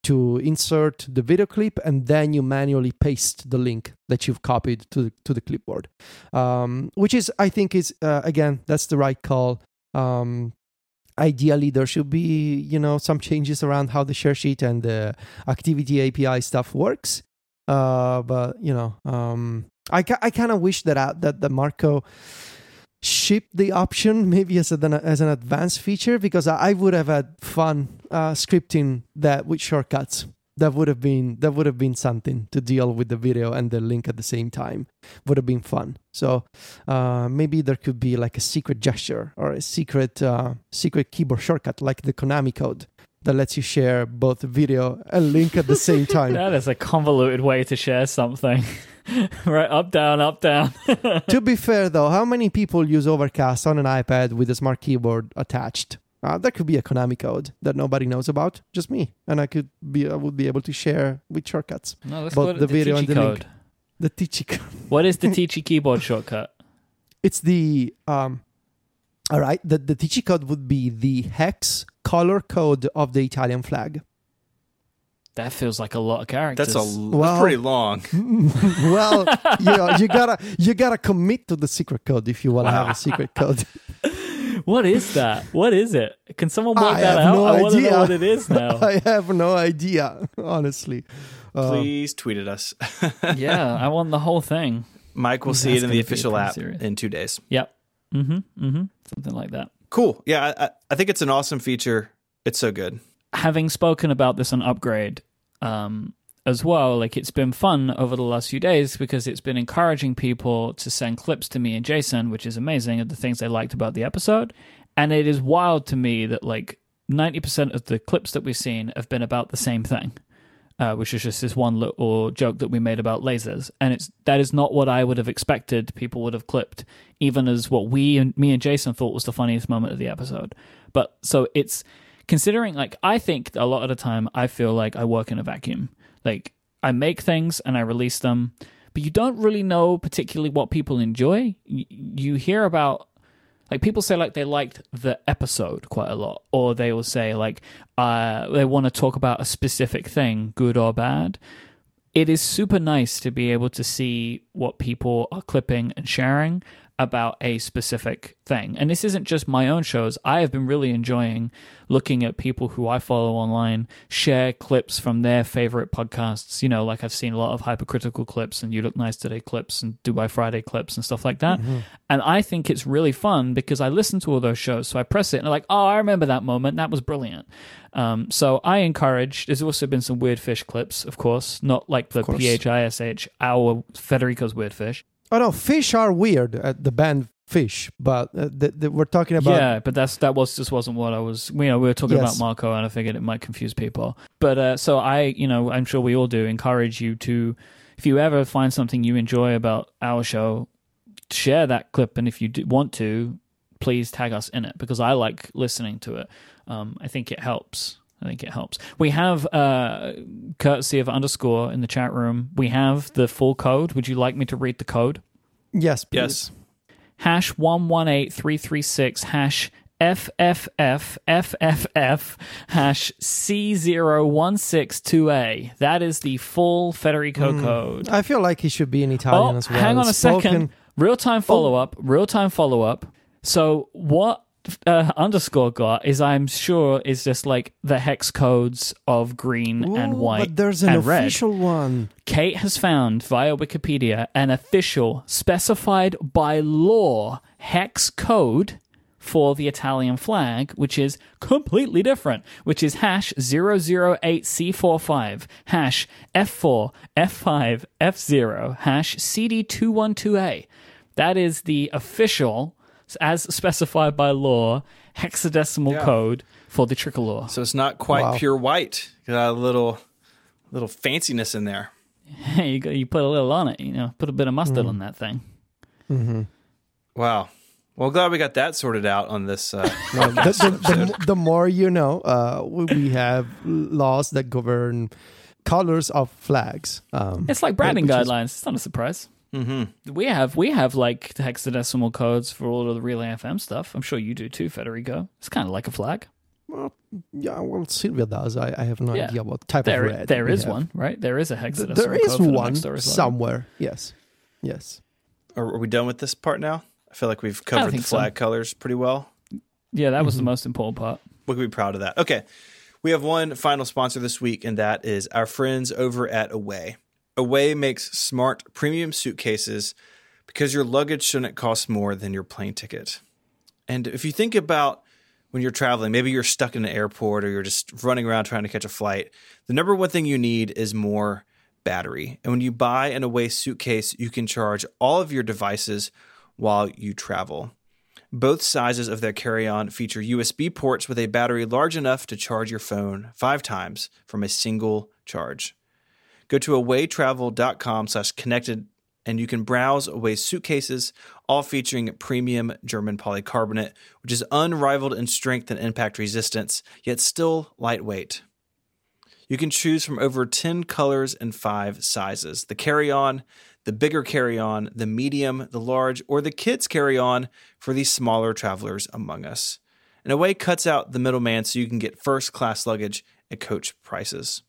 to insert the video clip, and then you manually paste the link that you've copied to the, to the clipboard. Um, which is, I think, is uh, again that's the right call. Um, ideally, there should be you know some changes around how the share sheet and the activity API stuff works. Uh, but you know, um, I ca- I kind of wish that uh, that the Marco shipped the option (laughs) maybe as an as an advanced feature because I would have had fun uh, scripting that with shortcuts. That would have been that would have been something to deal with the video and the link at the same time. Would have been fun. So uh, maybe there could be like a secret gesture or a secret uh, secret keyboard shortcut like the Konami code that lets you share both video and link at the same (laughs) time. That is a convoluted way to share something. (laughs) right, up, down, up, down. to be (laughs) fair though, how many people use Overcast on an iPad with a smart keyboard attached? Uh, that could be a Konami code that nobody knows about, just me, and I could be I would be able to share with shortcuts. no, let's Both call it the the, video and the code. link. The Ticci. (laughs) What is the Ticci keyboard shortcut? It's the um. All right. The the Ticci code would be the hex color code of the Italian flag. That feels like a lot of characters. That's a Well- that's pretty long. (laughs) well, you know, you gotta you gotta commit to the secret code if you want to have a secret code. (laughs) What is that? What is it? Can someone work I that out? no I want to idea. know what it is (laughs) now. I have no idea, honestly. Uh, Please tweet at us. (laughs) yeah, I want the whole thing. Myke will That's see it in the official app serious. in two days. Yep. Mm-hmm. Mm-hmm. Something like that. Cool. Yeah, I, I- I think it's an awesome feature. It's so good. having spoken about this on upgrade um, as well like it's been fun over the last few days because it's been encouraging people to send clips to me and jason which is amazing of the things they liked about the episode and it is wild to me that like 90% of the clips that we've seen have been about the same thing uh, which is just this one little joke that we made about lasers, and it's that is not what I would have expected. People would have clipped, even as what we and me and Jason thought was the funniest moment of the episode. But so it's considering like I think a lot of the time I feel like I work in a vacuum. Like I make things and I release them, but you don't really know particularly what people enjoy. You, hear about like people say like they liked the episode quite a lot, or they will say like uh, they want to talk about a specific thing, good or bad. It is super nice to be able to see what people are clipping and sharing about a specific thing. And this isn't just my own shows. I have been really enjoying looking at people who I follow online share clips from their favorite podcasts. You know, like I've seen a lot of hypercritical clips and You Look Nice Today clips and Do By Friday clips and stuff like that. And I think it's really fun because I listen to all those shows. So I press it and I'm like, oh, I remember that moment. That was brilliant. Um, so I encourage, there's also been some weird fish clips, of course, not like the. P H I S H, our Federico's weird fish. Oh no, fish are weird. Uh, the band Phish, but uh, the, the, we're talking about yeah, but that's that was just wasn't what I was. You know, we were talking Yes. about Marco, and I figured it might confuse people. But uh, so I, you know, I'm sure we all do encourage you to, if you ever find something you enjoy about our show, share that clip, and if you want to, please tag us in it because I like listening to it. Um, I think it helps. I think it helps. We have uh, courtesy of underscore in the chat room. We have the full code. Would you like me to read the code? yes, please. Yes. hash 118336 hash FFFFFF hash C0162A. That is the full Federico code. I feel like he should be in Italian Oh, as well. hang on a Spoken- second. Real time follow up. Real time follow up. So what uh, underscore got is I'm sure is just like the hex codes of green and white But there's an and red. official one. Kate has found via Wikipedia an official, specified by law, hex code for the Italian flag, which is completely different, which is hash 008C45, hash F4, F5, F0, hash CD212A. That is the official, as specified by law, hexadecimal Yeah. code for the tricolor. So it's not quite Wow. pure white. Got a little little fanciness in there. Hey, (laughs) you, got, you put a little on it, you know, put a bit of mustard on that thing. Mm-hmm. Wow. Well, glad we got that sorted out on this. Uh, (laughs) No, the, the, the, the more you know, uh, we we have laws that govern colors of flags. Um, It's like branding which is- guidelines. It's not a surprise. Mm-hmm. We have we have like hexadecimal codes for all of the Relay FM stuff. I'm sure you do too, Federico. It's kind of like a flag. well, yeah, well, Sylvia does. I, I have no Yeah. idea what type There, of red. there we is have. one, right? There is a Th- hexadecimal. There is code for the one next door as somewhere. Yes, yes. are, are we done with this part now? I feel like we've covered the think so. flag colors pretty well. Yeah, that Mm-hmm. was the most important part. We can be proud of that. Okay. We have one final sponsor this week, and that is our friends over at Away. Away makes smart premium suitcases because your luggage shouldn't cost more than your plane ticket. And if you think about when you're traveling, maybe you're stuck in an airport or you're just running around trying to catch a flight, the number one thing you need is more battery. And when you buy an Away suitcase, you can charge all of your devices while you travel. Both sizes of their carry-on feature USB ports with a battery large enough to charge your phone five times from a single charge. Go to awaytravel.com slash connected and you can browse Away suitcases, all featuring premium German polycarbonate, which is unrivaled in strength and impact resistance, yet still lightweight. You can choose from over 10 colors and five sizes. The carry on, the bigger carry on, the medium, the large, or the kids carry on for the smaller travelers among us. And Away cuts out the middleman so you can get first class luggage at coach prices.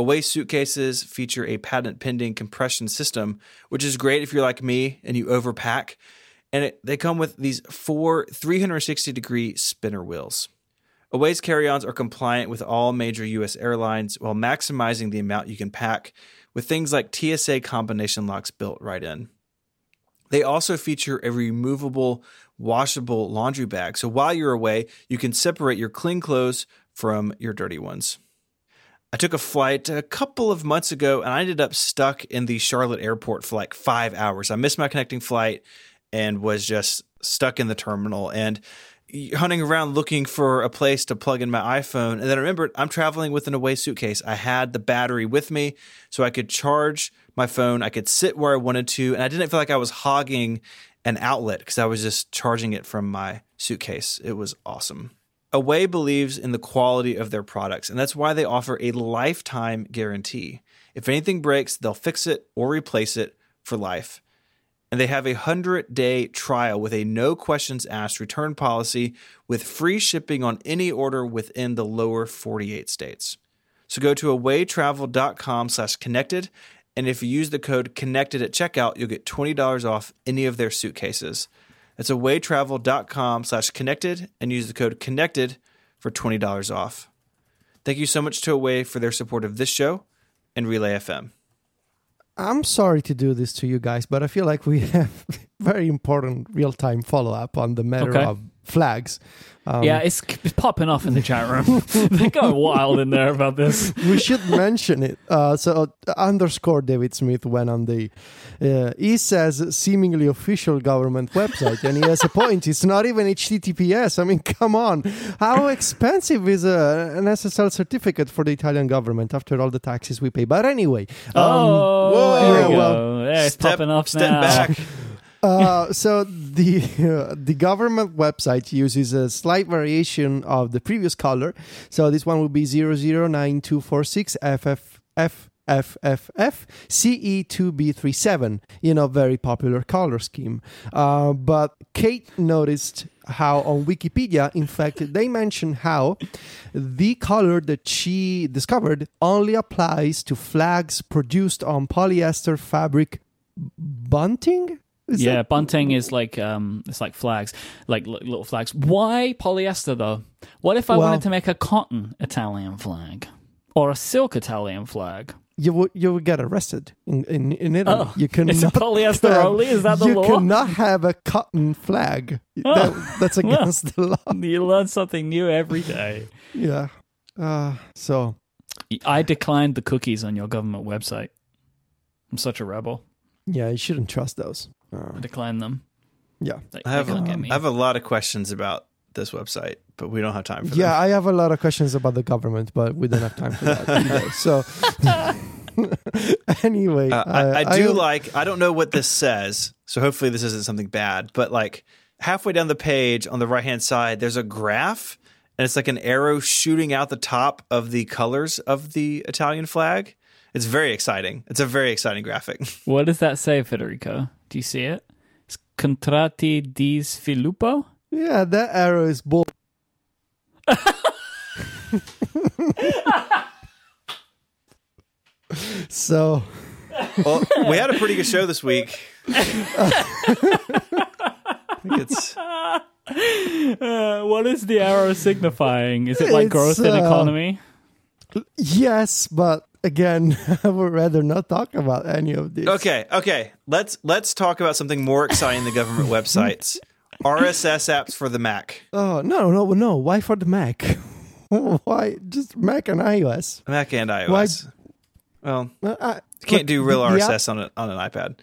Away suitcases feature a patent pending compression system, which is great if you're like me and you overpack. And it, they come with these four 360 degree spinner wheels. Away's carry ons are compliant with all major U.S. airlines while maximizing the amount you can pack with things like TSA combination locks built right in. They also feature a removable, washable laundry bag. So while you're away, you can separate your clean clothes from your dirty ones. I took a flight a couple of months ago and I ended up stuck in the Charlotte airport for like five hours. I missed my connecting flight and was just stuck in the terminal and hunting around looking for a place to plug in my iPhone. And then I remembered I'm traveling with an away suitcase. I had the battery with me so I could charge my phone. I could sit where I wanted to. And I didn't feel like I was hogging an outlet because I was just charging it from my suitcase. It was awesome. Away believes in the quality of their products, and that's why they offer a lifetime guarantee. If anything breaks, they'll fix it or replace it for life. And they have a 100 day trial with a no questions asked return policy with free shipping on any order within the lower 48 states. So go to awaytravel.com slash connected. And if you use the code connected at checkout, you'll get $20 off any of their suitcases. That's awaytravel.com slash connected and use the code connected for $20 off. Thank you so much to Away for their support of this show and Relay FM. I'm sorry to do this to you guys, but I feel like we (laughs) have very important real time follow up on the matter Okay. of flags. Um, yeah, it's, it's popping off in the chat room. (laughs) They're going wild in there about this. we should mention it. Uh, so uh, underscore David Smith went on the. Uh, he says seemingly official government website, and he has a point. It's not even HTTPS. I mean, come on, how expensive is a, an SSL certificate for the Italian government after all the taxes we pay? But anyway, um, oh, whoa, there we go. well, there, it's Step- popping off step now. back. Uh, (laughs) so the uh, (laughs) the government website uses a slight variation of the previous color. So this one will be 009246 FF FFFF CE2B37. You know, very popular color scheme. Uh, but Kate noticed how on Wikipedia, in fact, (laughs) they mention how the color that she discovered only applies to flags produced on polyester fabric bunting. Is yeah, that- bunting is like um, it's like flags, like li- little flags. Why polyester though? What if I Well- wanted to make a cotton Italian flag or a silk Italian flag? you would you would get arrested in in, in Italy. Oh, you cannot it's a polyester have- only? Is that the you law? You cannot have a cotton flag. That, that's (laughs) against the law. You learn something new every day. Yeah. Uh, so I declined the cookies on your government website. I'm such a rebel. yeah, you shouldn't trust those. Uh, I declined them. yeah. They, I have, they can't get um. I have a lot of questions about this website, but we don't have time for that. Yeah, them. I have a lot of questions about the government, but we don't have time for that either. (laughs) So (laughs) anyway, Uh, I, I do I- like. I don't know what this says, so hopefully this isn't something bad. But like halfway down the page on the right hand side, there's a graph, and it's like an arrow shooting out the top of the colors of the Italian flag. It's very exciting. It's a very exciting graphic. (laughs) what does that say, Federico? Do you see it? It's Contratti di Sviluppo? Yeah, that arrow is bull. (laughs) so well, we had a pretty good show this week. I think it's Uh, what is the arrow signifying? Is it like It's, growth in uh, economy? yes, but again, (laughs) I would rather not talk about any of this. okay. Okay, let's let's talk about something more exciting than government (laughs) websites. RSS apps for the Mac. Oh no, no, no! Why for the Mac? (laughs) Why just Mac and iOS? Mac and iOS. Well, Uh, I, you can't do real the- the app- RSS on a, on an iPad.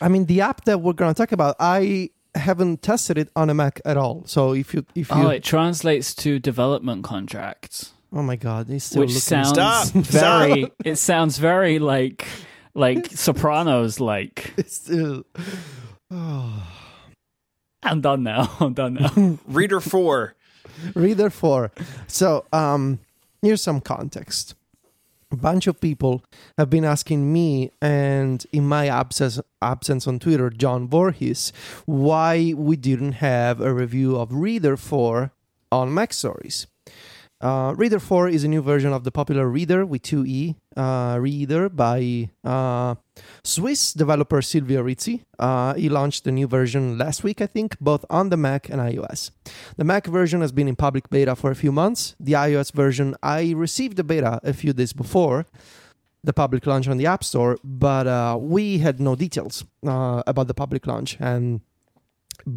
I mean, the app that we're gonna talk about, I haven't tested it on a Mac at all. So if you, if you, Oh, it translates to development contracts, oh my god, it's still which looking sounds Stop. very. Stop. (laughs) It sounds very like like (laughs) Sopranos. Like (laughs) it's still. Oh. (sighs) I'm done now. I'm done now. Reeder 4. Reeder four. So um, here's some context. a bunch of people have been asking me and in my absence absence on Twitter, John Voorhees, why we didn't have a review of Reeder 4 on MacStories. Uh, Reeder 4 is a new version of the popular Reeder with 2E uh, Reeder by uh, Swiss developer Silvio Rizzi. Uh, he launched the new version last week, I think, both on the Mac and iOS. The Mac version has been in public beta for a few months. The iOS version, I received the beta a few days before the public launch on the App Store, but uh, we had no details uh, about the public launch. And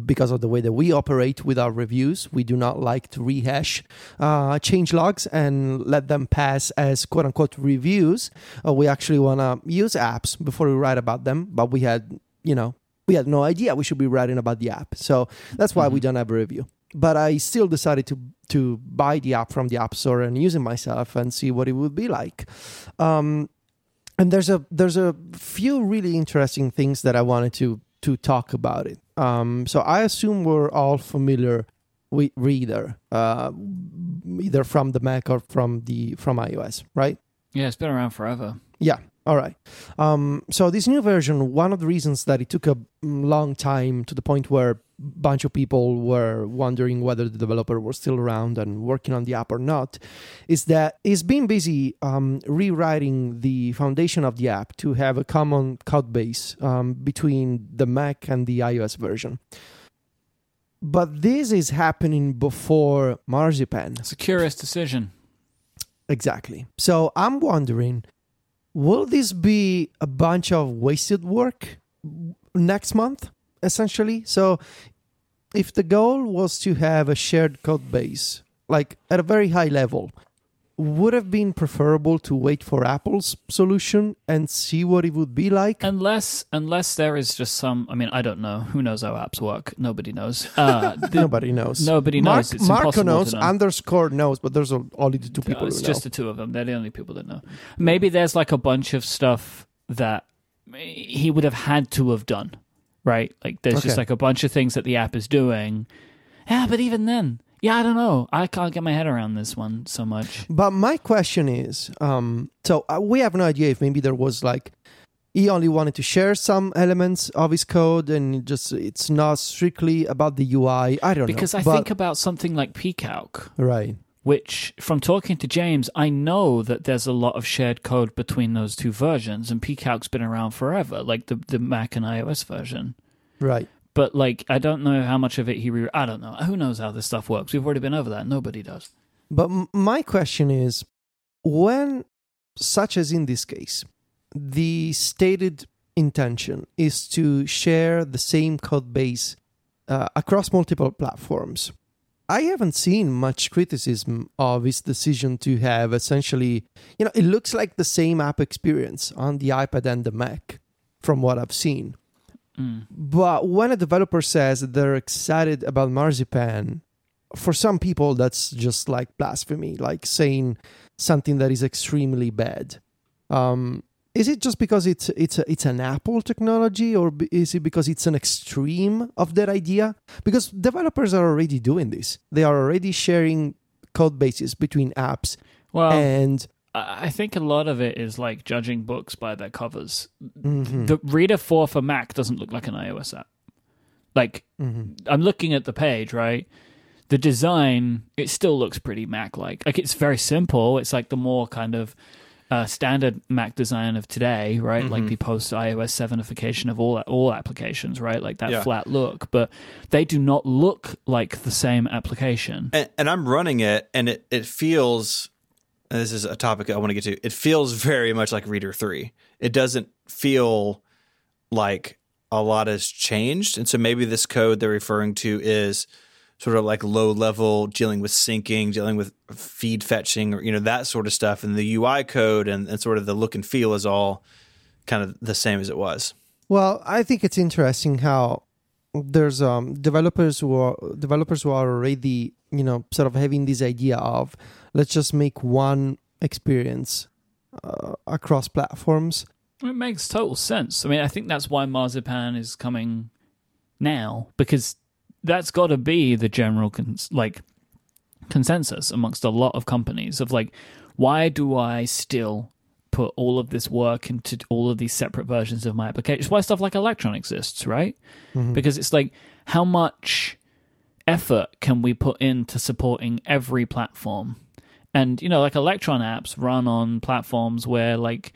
because of the way that we operate with our reviews. We do not like to rehash uh, change logs and let them pass as quote unquote reviews. Uh, we actually want to use apps before we write about them, but we had, you know, we had no idea we should be writing about the app. So that's why mm-hmm. we don't have a review. But I still decided to to buy the app from the App Store and use it myself and see what it would be like. Um, and there's a there's a few really interesting things that I wanted to to talk about it. Um, so I assume we're all familiar with Reeder, uh, either from the Mac or from the from iOS, right? Yeah, it's been around forever. Yeah. All right. Um, so this new version, one of the reasons that it took a long time to the point where a bunch of people were wondering whether the developer was still around and working on the app or not is that he's been busy um, rewriting the foundation of the app to have a common code base um, between the mac and the ios version. But this is happening before marzipan. It's a curious decision. Exactly. So i'm wondering will this be a bunch of wasted work next month essentially. So if the goal was to have a shared code base, like at a very high level, would have been preferable to wait for Apple's solution and see what it would be like. Unless, unless there is just some. I mean, I don't know. Who knows how apps work? Nobody knows. Uh, (laughs) the, nobody knows. Nobody knows. Mark, Marco knows. Know. Underscore knows, but there's only the two people. No, it's just the two of them. They're the only people that know. Maybe there's like a bunch of stuff that he would have had to have done right? Like there's okay. just like a bunch of things that the app is doing. Yeah, but even then, yeah, I don't know. I can't get my head around this one so much. But my question is, um, so uh, we have no idea if maybe there was like he only wanted to share some elements of his code and just it's not strictly about the UI. I don't because know. Because I but, think about something like pcalc. Right which from talking to James, I know that there's a lot of shared code between those two versions, and pcalc's been around forever, like the the Mac and iOS version. Right. But like, I don't know how much of it he. Re- I don't know. Who knows how this stuff works? We've already been over that. Nobody does. But my question is, when, such as in this case, the stated intention is to share the same code base uh, across multiple platforms I haven't seen much criticism of his decision to have essentially, you know, it looks like the same app experience on the iPad and the Mac from what I've seen. Mm. But when a developer says they're excited about Marzipan, for some people that's just like blasphemy, like saying something that is extremely bad. Um, is it just because it's it's a, it's an Apple technology, or is it because it's an extreme of that idea? Because developers are already doing this; they are already sharing code bases between apps. Well, and I think a lot of it is like judging books by their covers. Mm-hmm. The Reeder Four for Mac doesn't look like an iOS app. Like mm-hmm. I'm looking at the page, right? The design it still looks pretty Mac-like. Like it's very simple. It's like the more kind of uh, standard Mac design of today, right? Mm-hmm. Like the post iOS sevenification of all all applications, right? Like that yeah. flat look, but they do not look like the same application. And, and I'm running it, and it it feels. This is a topic I want to get to. It feels very much like Reeder Three. It doesn't feel like a lot has changed, and so maybe this code they're referring to is sort of like low level dealing with syncing, dealing with feed fetching, or you know that sort of stuff. And the UI code and, and sort of the look and feel is all kind of the same as it was. Well, I think it's interesting how there's um, developers who are developers who are already you know sort of having this idea of let's just make one experience uh, across platforms. It makes total sense. I mean, I think that's why Marzipan is coming now because that's got to be the general cons- like consensus amongst a lot of companies of like why do I still put all of this work into all of these separate versions of my application. It's why stuff like Electron exists, right? Mm-hmm. Because it's like, how much effort can we put into supporting every platform? And, you know, like Electron apps run on platforms where, like,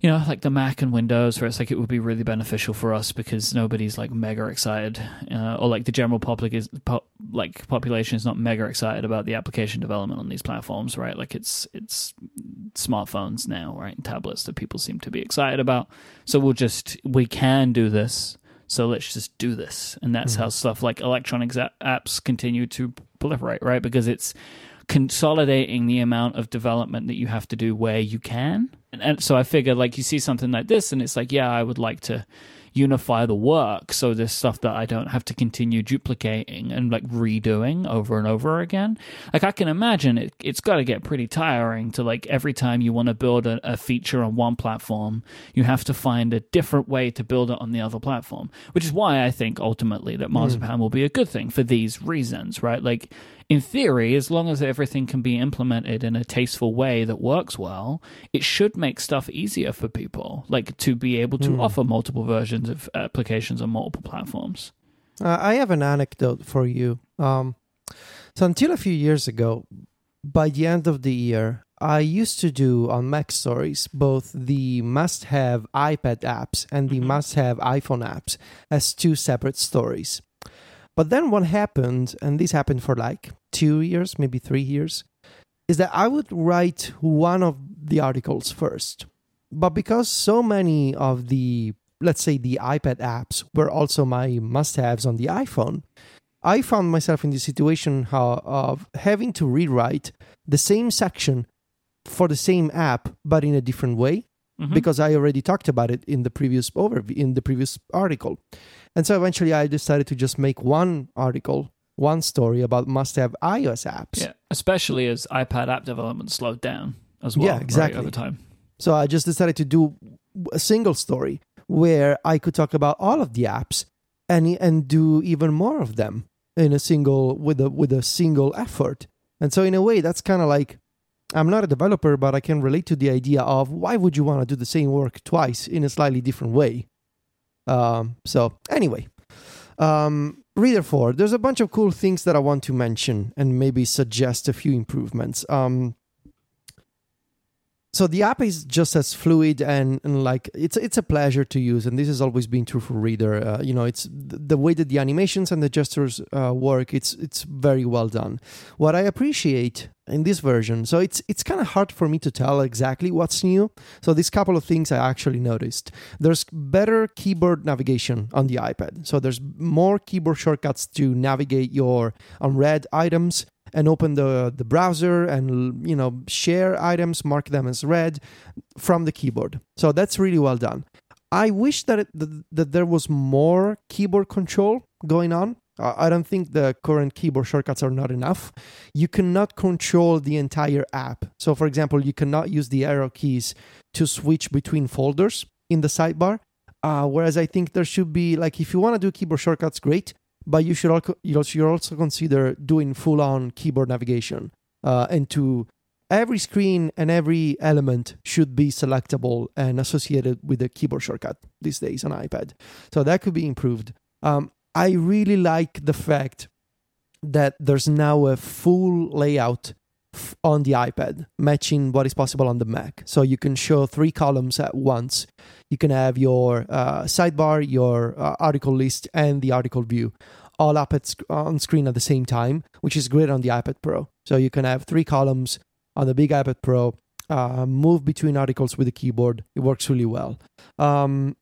you know, like the Mac and Windows, where it's like it would be really beneficial for us because nobody's like mega excited, uh, or like the general public is po- like population is not mega excited about the application development on these platforms, right? Like it's it's smartphones now, right, and tablets that people seem to be excited about. So we'll just we can do this. So let's just do this, and that's how stuff like electronic apps continue to proliferate, right? Because it's consolidating the amount of development that you have to do where you can. And, and so I figure like you see something like this and it's like, yeah, I would like to unify the work so there's stuff that I don't have to continue duplicating and like redoing over and over again. Like I can imagine it it's got to get pretty tiring to like every time you want to build a, a feature on one platform, you have to find a different way to build it on the other platform, which is why I think ultimately that hmm. Marzipan will be a good thing for these reasons, right? Like in theory, as long as everything can be implemented in a tasteful way that works well, it should make stuff easier for people, like to be able to offer multiple versions of applications on multiple platforms. Uh, I have an anecdote for you. Um, so until a few years ago, by the end of the year, I used to do on MacStories both the must-have iPad apps and the must-have iPhone apps as two separate stories. But then what happened, and this happened for like two years, maybe three years, is that I would write one of the articles first. But because so many of the, let's say, the iPad apps were also my must haves on the iPhone, I found myself in the situation of having to rewrite the same section for the same app, but in a different way Mhm. because I already talked about it in the previous overview in the previous article. And so eventually I decided to just make one article, one story about must-have iOS apps. yeah, especially as iPad app development slowed down as well. Yeah, right, exactly. over time. So I just decided to do a single story where I could talk about all of the apps and and do even more of them in a single with a with a single effort. And so in a way that's kind of like I'm not a developer but I can relate to the idea of why would you want to do the same work twice in a slightly different way. Um so anyway, um Reeder 4, there's a bunch of cool things that I want to mention and maybe suggest a few improvements. Um so the app is just as fluid and, and like it's it's a pleasure to use and this has always been true for reeder. Uh, you know it's the, way that the animations and the gestures uh, work it's it's very well done. What i appreciate in this version so it's it's kind of hard for me to tell exactly what's new. So these couple of things i actually noticed. There's better keyboard navigation on the ipad. So there's more keyboard shortcuts to navigate your unread items and open the the browser and you know share items mark them as read from the keyboard. So that's really well done. I wish that it, that, that there was more keyboard control going on. I don't think the current keyboard shortcuts are not enough. You cannot control the entire app. So for example you cannot use the arrow keys to switch between folders in the sidebar. Uh, whereas i think there should be like if you want to do keyboard shortcuts great but you should also consider doing full on keyboard navigation uh, and to every screen and every element should be selectable and associated with a keyboard shortcut these days on iPad. So that could be improved. Um, I really like the fact that there's now a full layout on the iPad matching what is possible on the Mac. So you can show three columns at once. You can have your uh, sidebar, your uh, article list, and the article view all up at on screen at the same time, which is great on the iPad Pro. So you can have three columns on the big iPad Pro, uh, move between articles with the keyboard. It works really well. Um,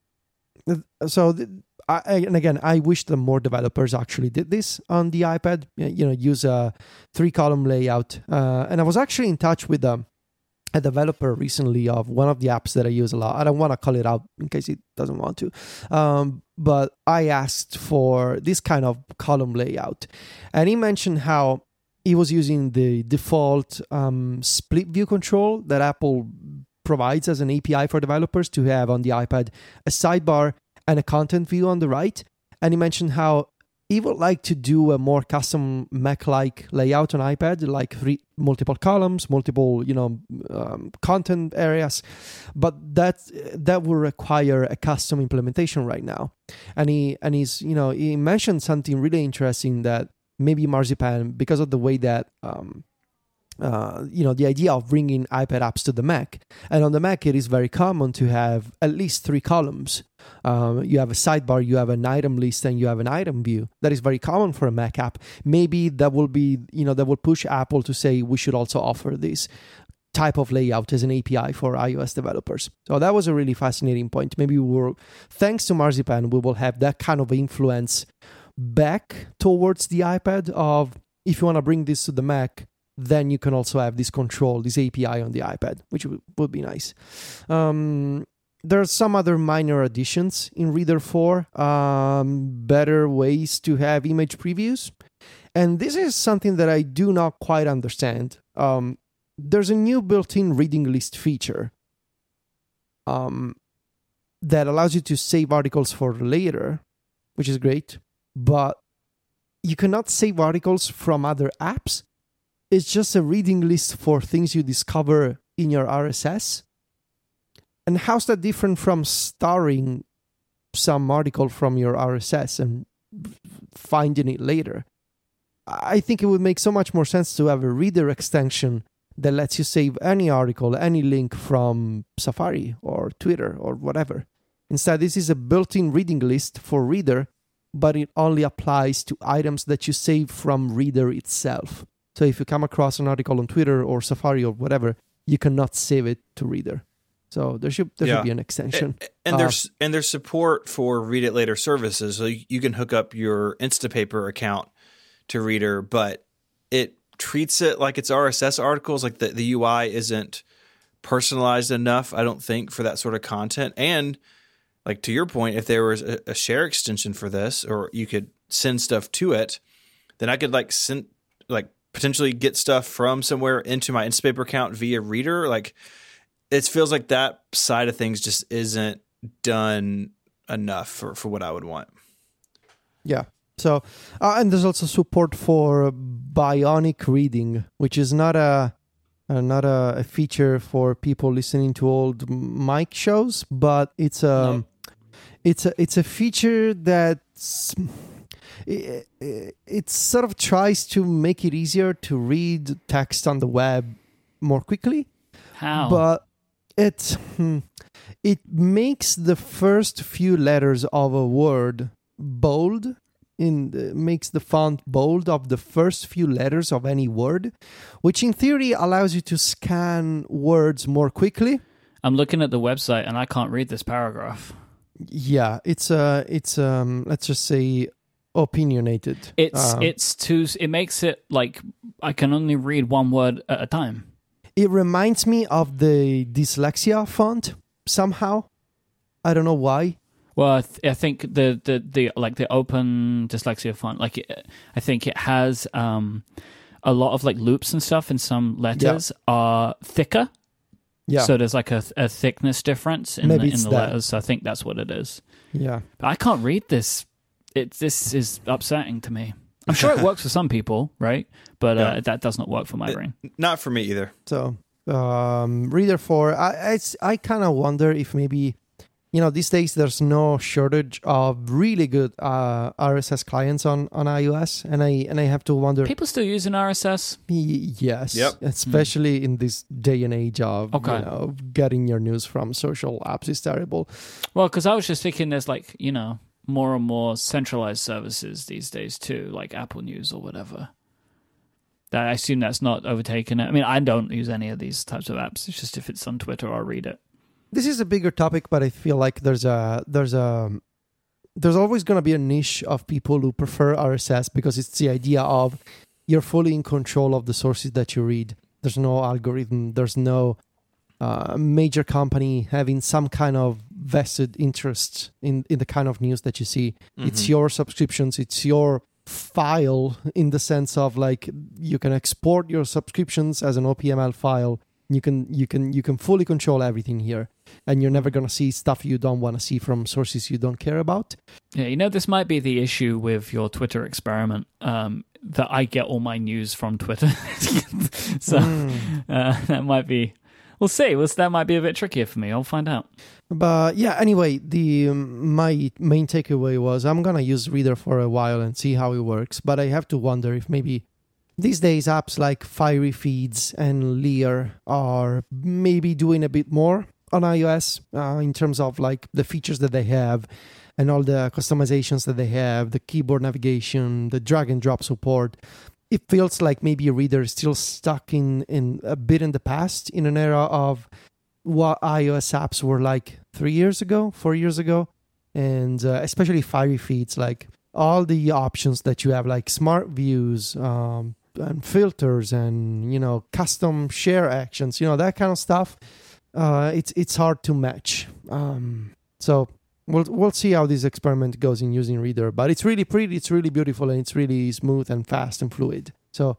so, th- I, and again, I wish that more developers actually did this on the iPad. You know, use a three column layout. Uh, and I was actually in touch with um, a developer recently of one of the apps that I use a lot. I don't want to call it out in case it doesn't want to. Um, but I asked for this kind of column layout. And he mentioned how he was using the default um, split view control that Apple provides as an API for developers to have on the iPad a sidebar and a content view on the right. And he mentioned how he would like to do a more custom Mac-like layout on iPad, like three, multiple columns, multiple you know um, content areas, but that that will require a custom implementation right now. And he and he's you know he mentioned something really interesting that maybe Marzipan because of the way that um, uh, you know the idea of bringing iPad apps to the Mac, and on the Mac it is very common to have at least three columns. Um, you have a sidebar, you have an item list, and you have an item view. That is very common for a Mac app. Maybe that will be you know that will push Apple to say we should also offer this type of layout as an API for iOS developers. So that was a really fascinating point. Maybe we were thanks to Marzipan, we will have that kind of influence back towards the iPad of if you want to bring this to the Mac then you can also have this control, this API on the iPad, which would be nice. Um, there are some other minor additions in Reeder 4, um, better ways to have image previews. And this is something that I do not quite understand. Um, there's a new built in reading list feature um, that allows you to save articles for later, which is great, but you cannot save articles from other apps it's just a reading list for things you discover in your RSS. And how's that different from starring some article from your RSS and finding it later? I think it would make so much more sense to have a reeder extension that lets you save any article, any link from Safari or Twitter or whatever. Instead, this is a built in reading list for Reeder, but it only applies to items that you save from Reeder itself. So if you come across an article on Twitter or Safari or whatever, you cannot save it to Reeder. So there should there yeah. should be an extension. And, and uh, there's and there's support for read it later services. So you, can hook up your Instapaper account to Reeder, but it treats it like it's RSS articles. Like the, the UI isn't personalized enough, I don't think, for that sort of content. And like to your point, if there was a, a share extension for this, or you could send stuff to it, then I could like send like potentially get stuff from somewhere into my Instapaper account via Reeder. Like it feels like that side of things just isn't done enough for, for what I would want. Yeah. So, uh, and there's also support for bionic reading, which is not a uh, not a, a, feature for people listening to old Myke shows, but it's a no. it's a it's a feature that's it, it, sort of tries to make it easier to read text on the web more quickly. How? But it hmm, it makes the first few letters of a word bold in the, makes the font bold of the first few letters of any word, which in theory allows you to scan words more quickly. I'm looking at the website and I can't read this paragraph. Yeah, it's uh it's um let's just say opinionated. It's um, it's too. It makes it like I can only read one word at a time. It reminds me of the dyslexia font somehow. I don't know why. Well, I, th- I think the, the the like the open dyslexia font, like it, I think it has um a lot of like loops and stuff, and some letters yeah. are thicker. Yeah. So there's like a, a thickness difference in Maybe the, in the letters. So I think that's what it is. Yeah. But I can't read this it this is upsetting to me. I'm sure it (laughs) works for some people, right? But uh, yeah. that does not work for my it, brain. Not for me either. So, um, Reeder Four, I I, I kind of wonder if maybe, you know, these days there's no shortage of really good uh, RSS clients on, on iOS, and I and I have to wonder. People still using RSS? yes. Yep. Especially mm. in this day and age of okay. you know getting your news from social apps is terrible. Well, because I was just thinking, there's like you know more and more centralized services these days too, like Apple News or whatever. I assume that's not overtaken. I mean, I don't use any of these types of apps. It's just if it's on Twitter, I'll read it. This is a bigger topic, but I feel like there's a there's a there's always going to be a niche of people who prefer RSS because it's the idea of you're fully in control of the sources that you read. There's no algorithm. There's no uh, major company having some kind of vested interest in, in the kind of news that you see. Mm-hmm. It's your subscriptions, it's your file in the sense of like you can export your subscriptions as an OPML file You can you can you can fully control everything here, and you're never gonna see stuff you don't want to see from sources you don't care about. Yeah, you know, this might be the issue with your Twitter experiment. Um, that I get all my news from Twitter, (laughs) so Mm. uh, (laughs) that might be. We'll see. Well, that might be a bit trickier for me. I'll find out. But yeah, anyway, the um, my main takeaway was I'm gonna use Reeder for a while and see how it works. But I have to wonder if maybe these days apps like Fiery Feeds and Lire are maybe doing a bit more on iOS uh, in terms of like the features that they have and all the customizations that they have, the keyboard navigation, the drag and drop support. It feels like maybe a Reeder is still stuck in in a bit in the past in an era of what iOS apps were like three years ago, four years ago, and uh, especially Fiery Feeds, like all the options that you have, like smart views um, and filters, and you know custom share actions, you know that kind of stuff. Uh, it's it's hard to match. Um, so we'll we'll see how this experiment goes in using Reeder, but it's really pretty, it's really beautiful, and it's really smooth and fast and fluid. So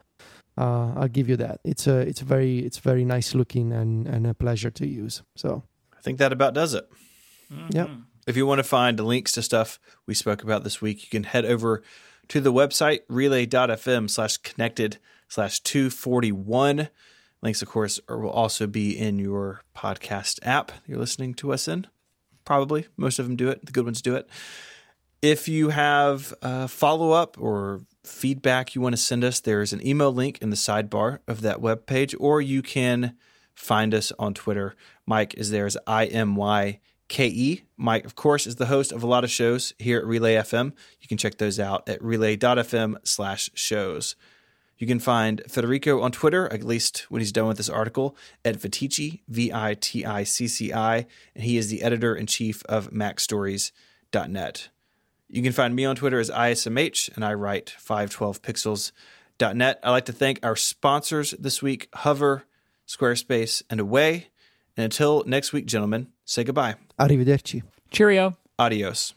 uh, I'll give you that. It's a it's very it's very nice looking and and a pleasure to use. So I think that about does it. Yeah. If you want to find links to stuff we spoke about this week, you can head over to the website relay.fm slash connected slash 241. Links, of course, will also be in your podcast app you're listening to us in. Probably. Most of them do it. The good ones do it. If you have follow up or feedback you want to send us, there's an email link in the sidebar of that web page, or you can find us on Twitter. Myke is there as I M Y K E. Myke, of course, is the host of a lot of shows here at Relay FM. You can check those out at relay.fm slash shows. You can find Federico on Twitter, at least when he's done with this article, at Viticci, V I T I C C I, and he is the editor in chief of MacStories.net. You can find me on Twitter as ISMH, and I write 512pixels.net. I'd like to thank our sponsors this week Hover, Squarespace, and Away. And until next week, gentlemen, say goodbye. arrivederci. Cheerio. Adios.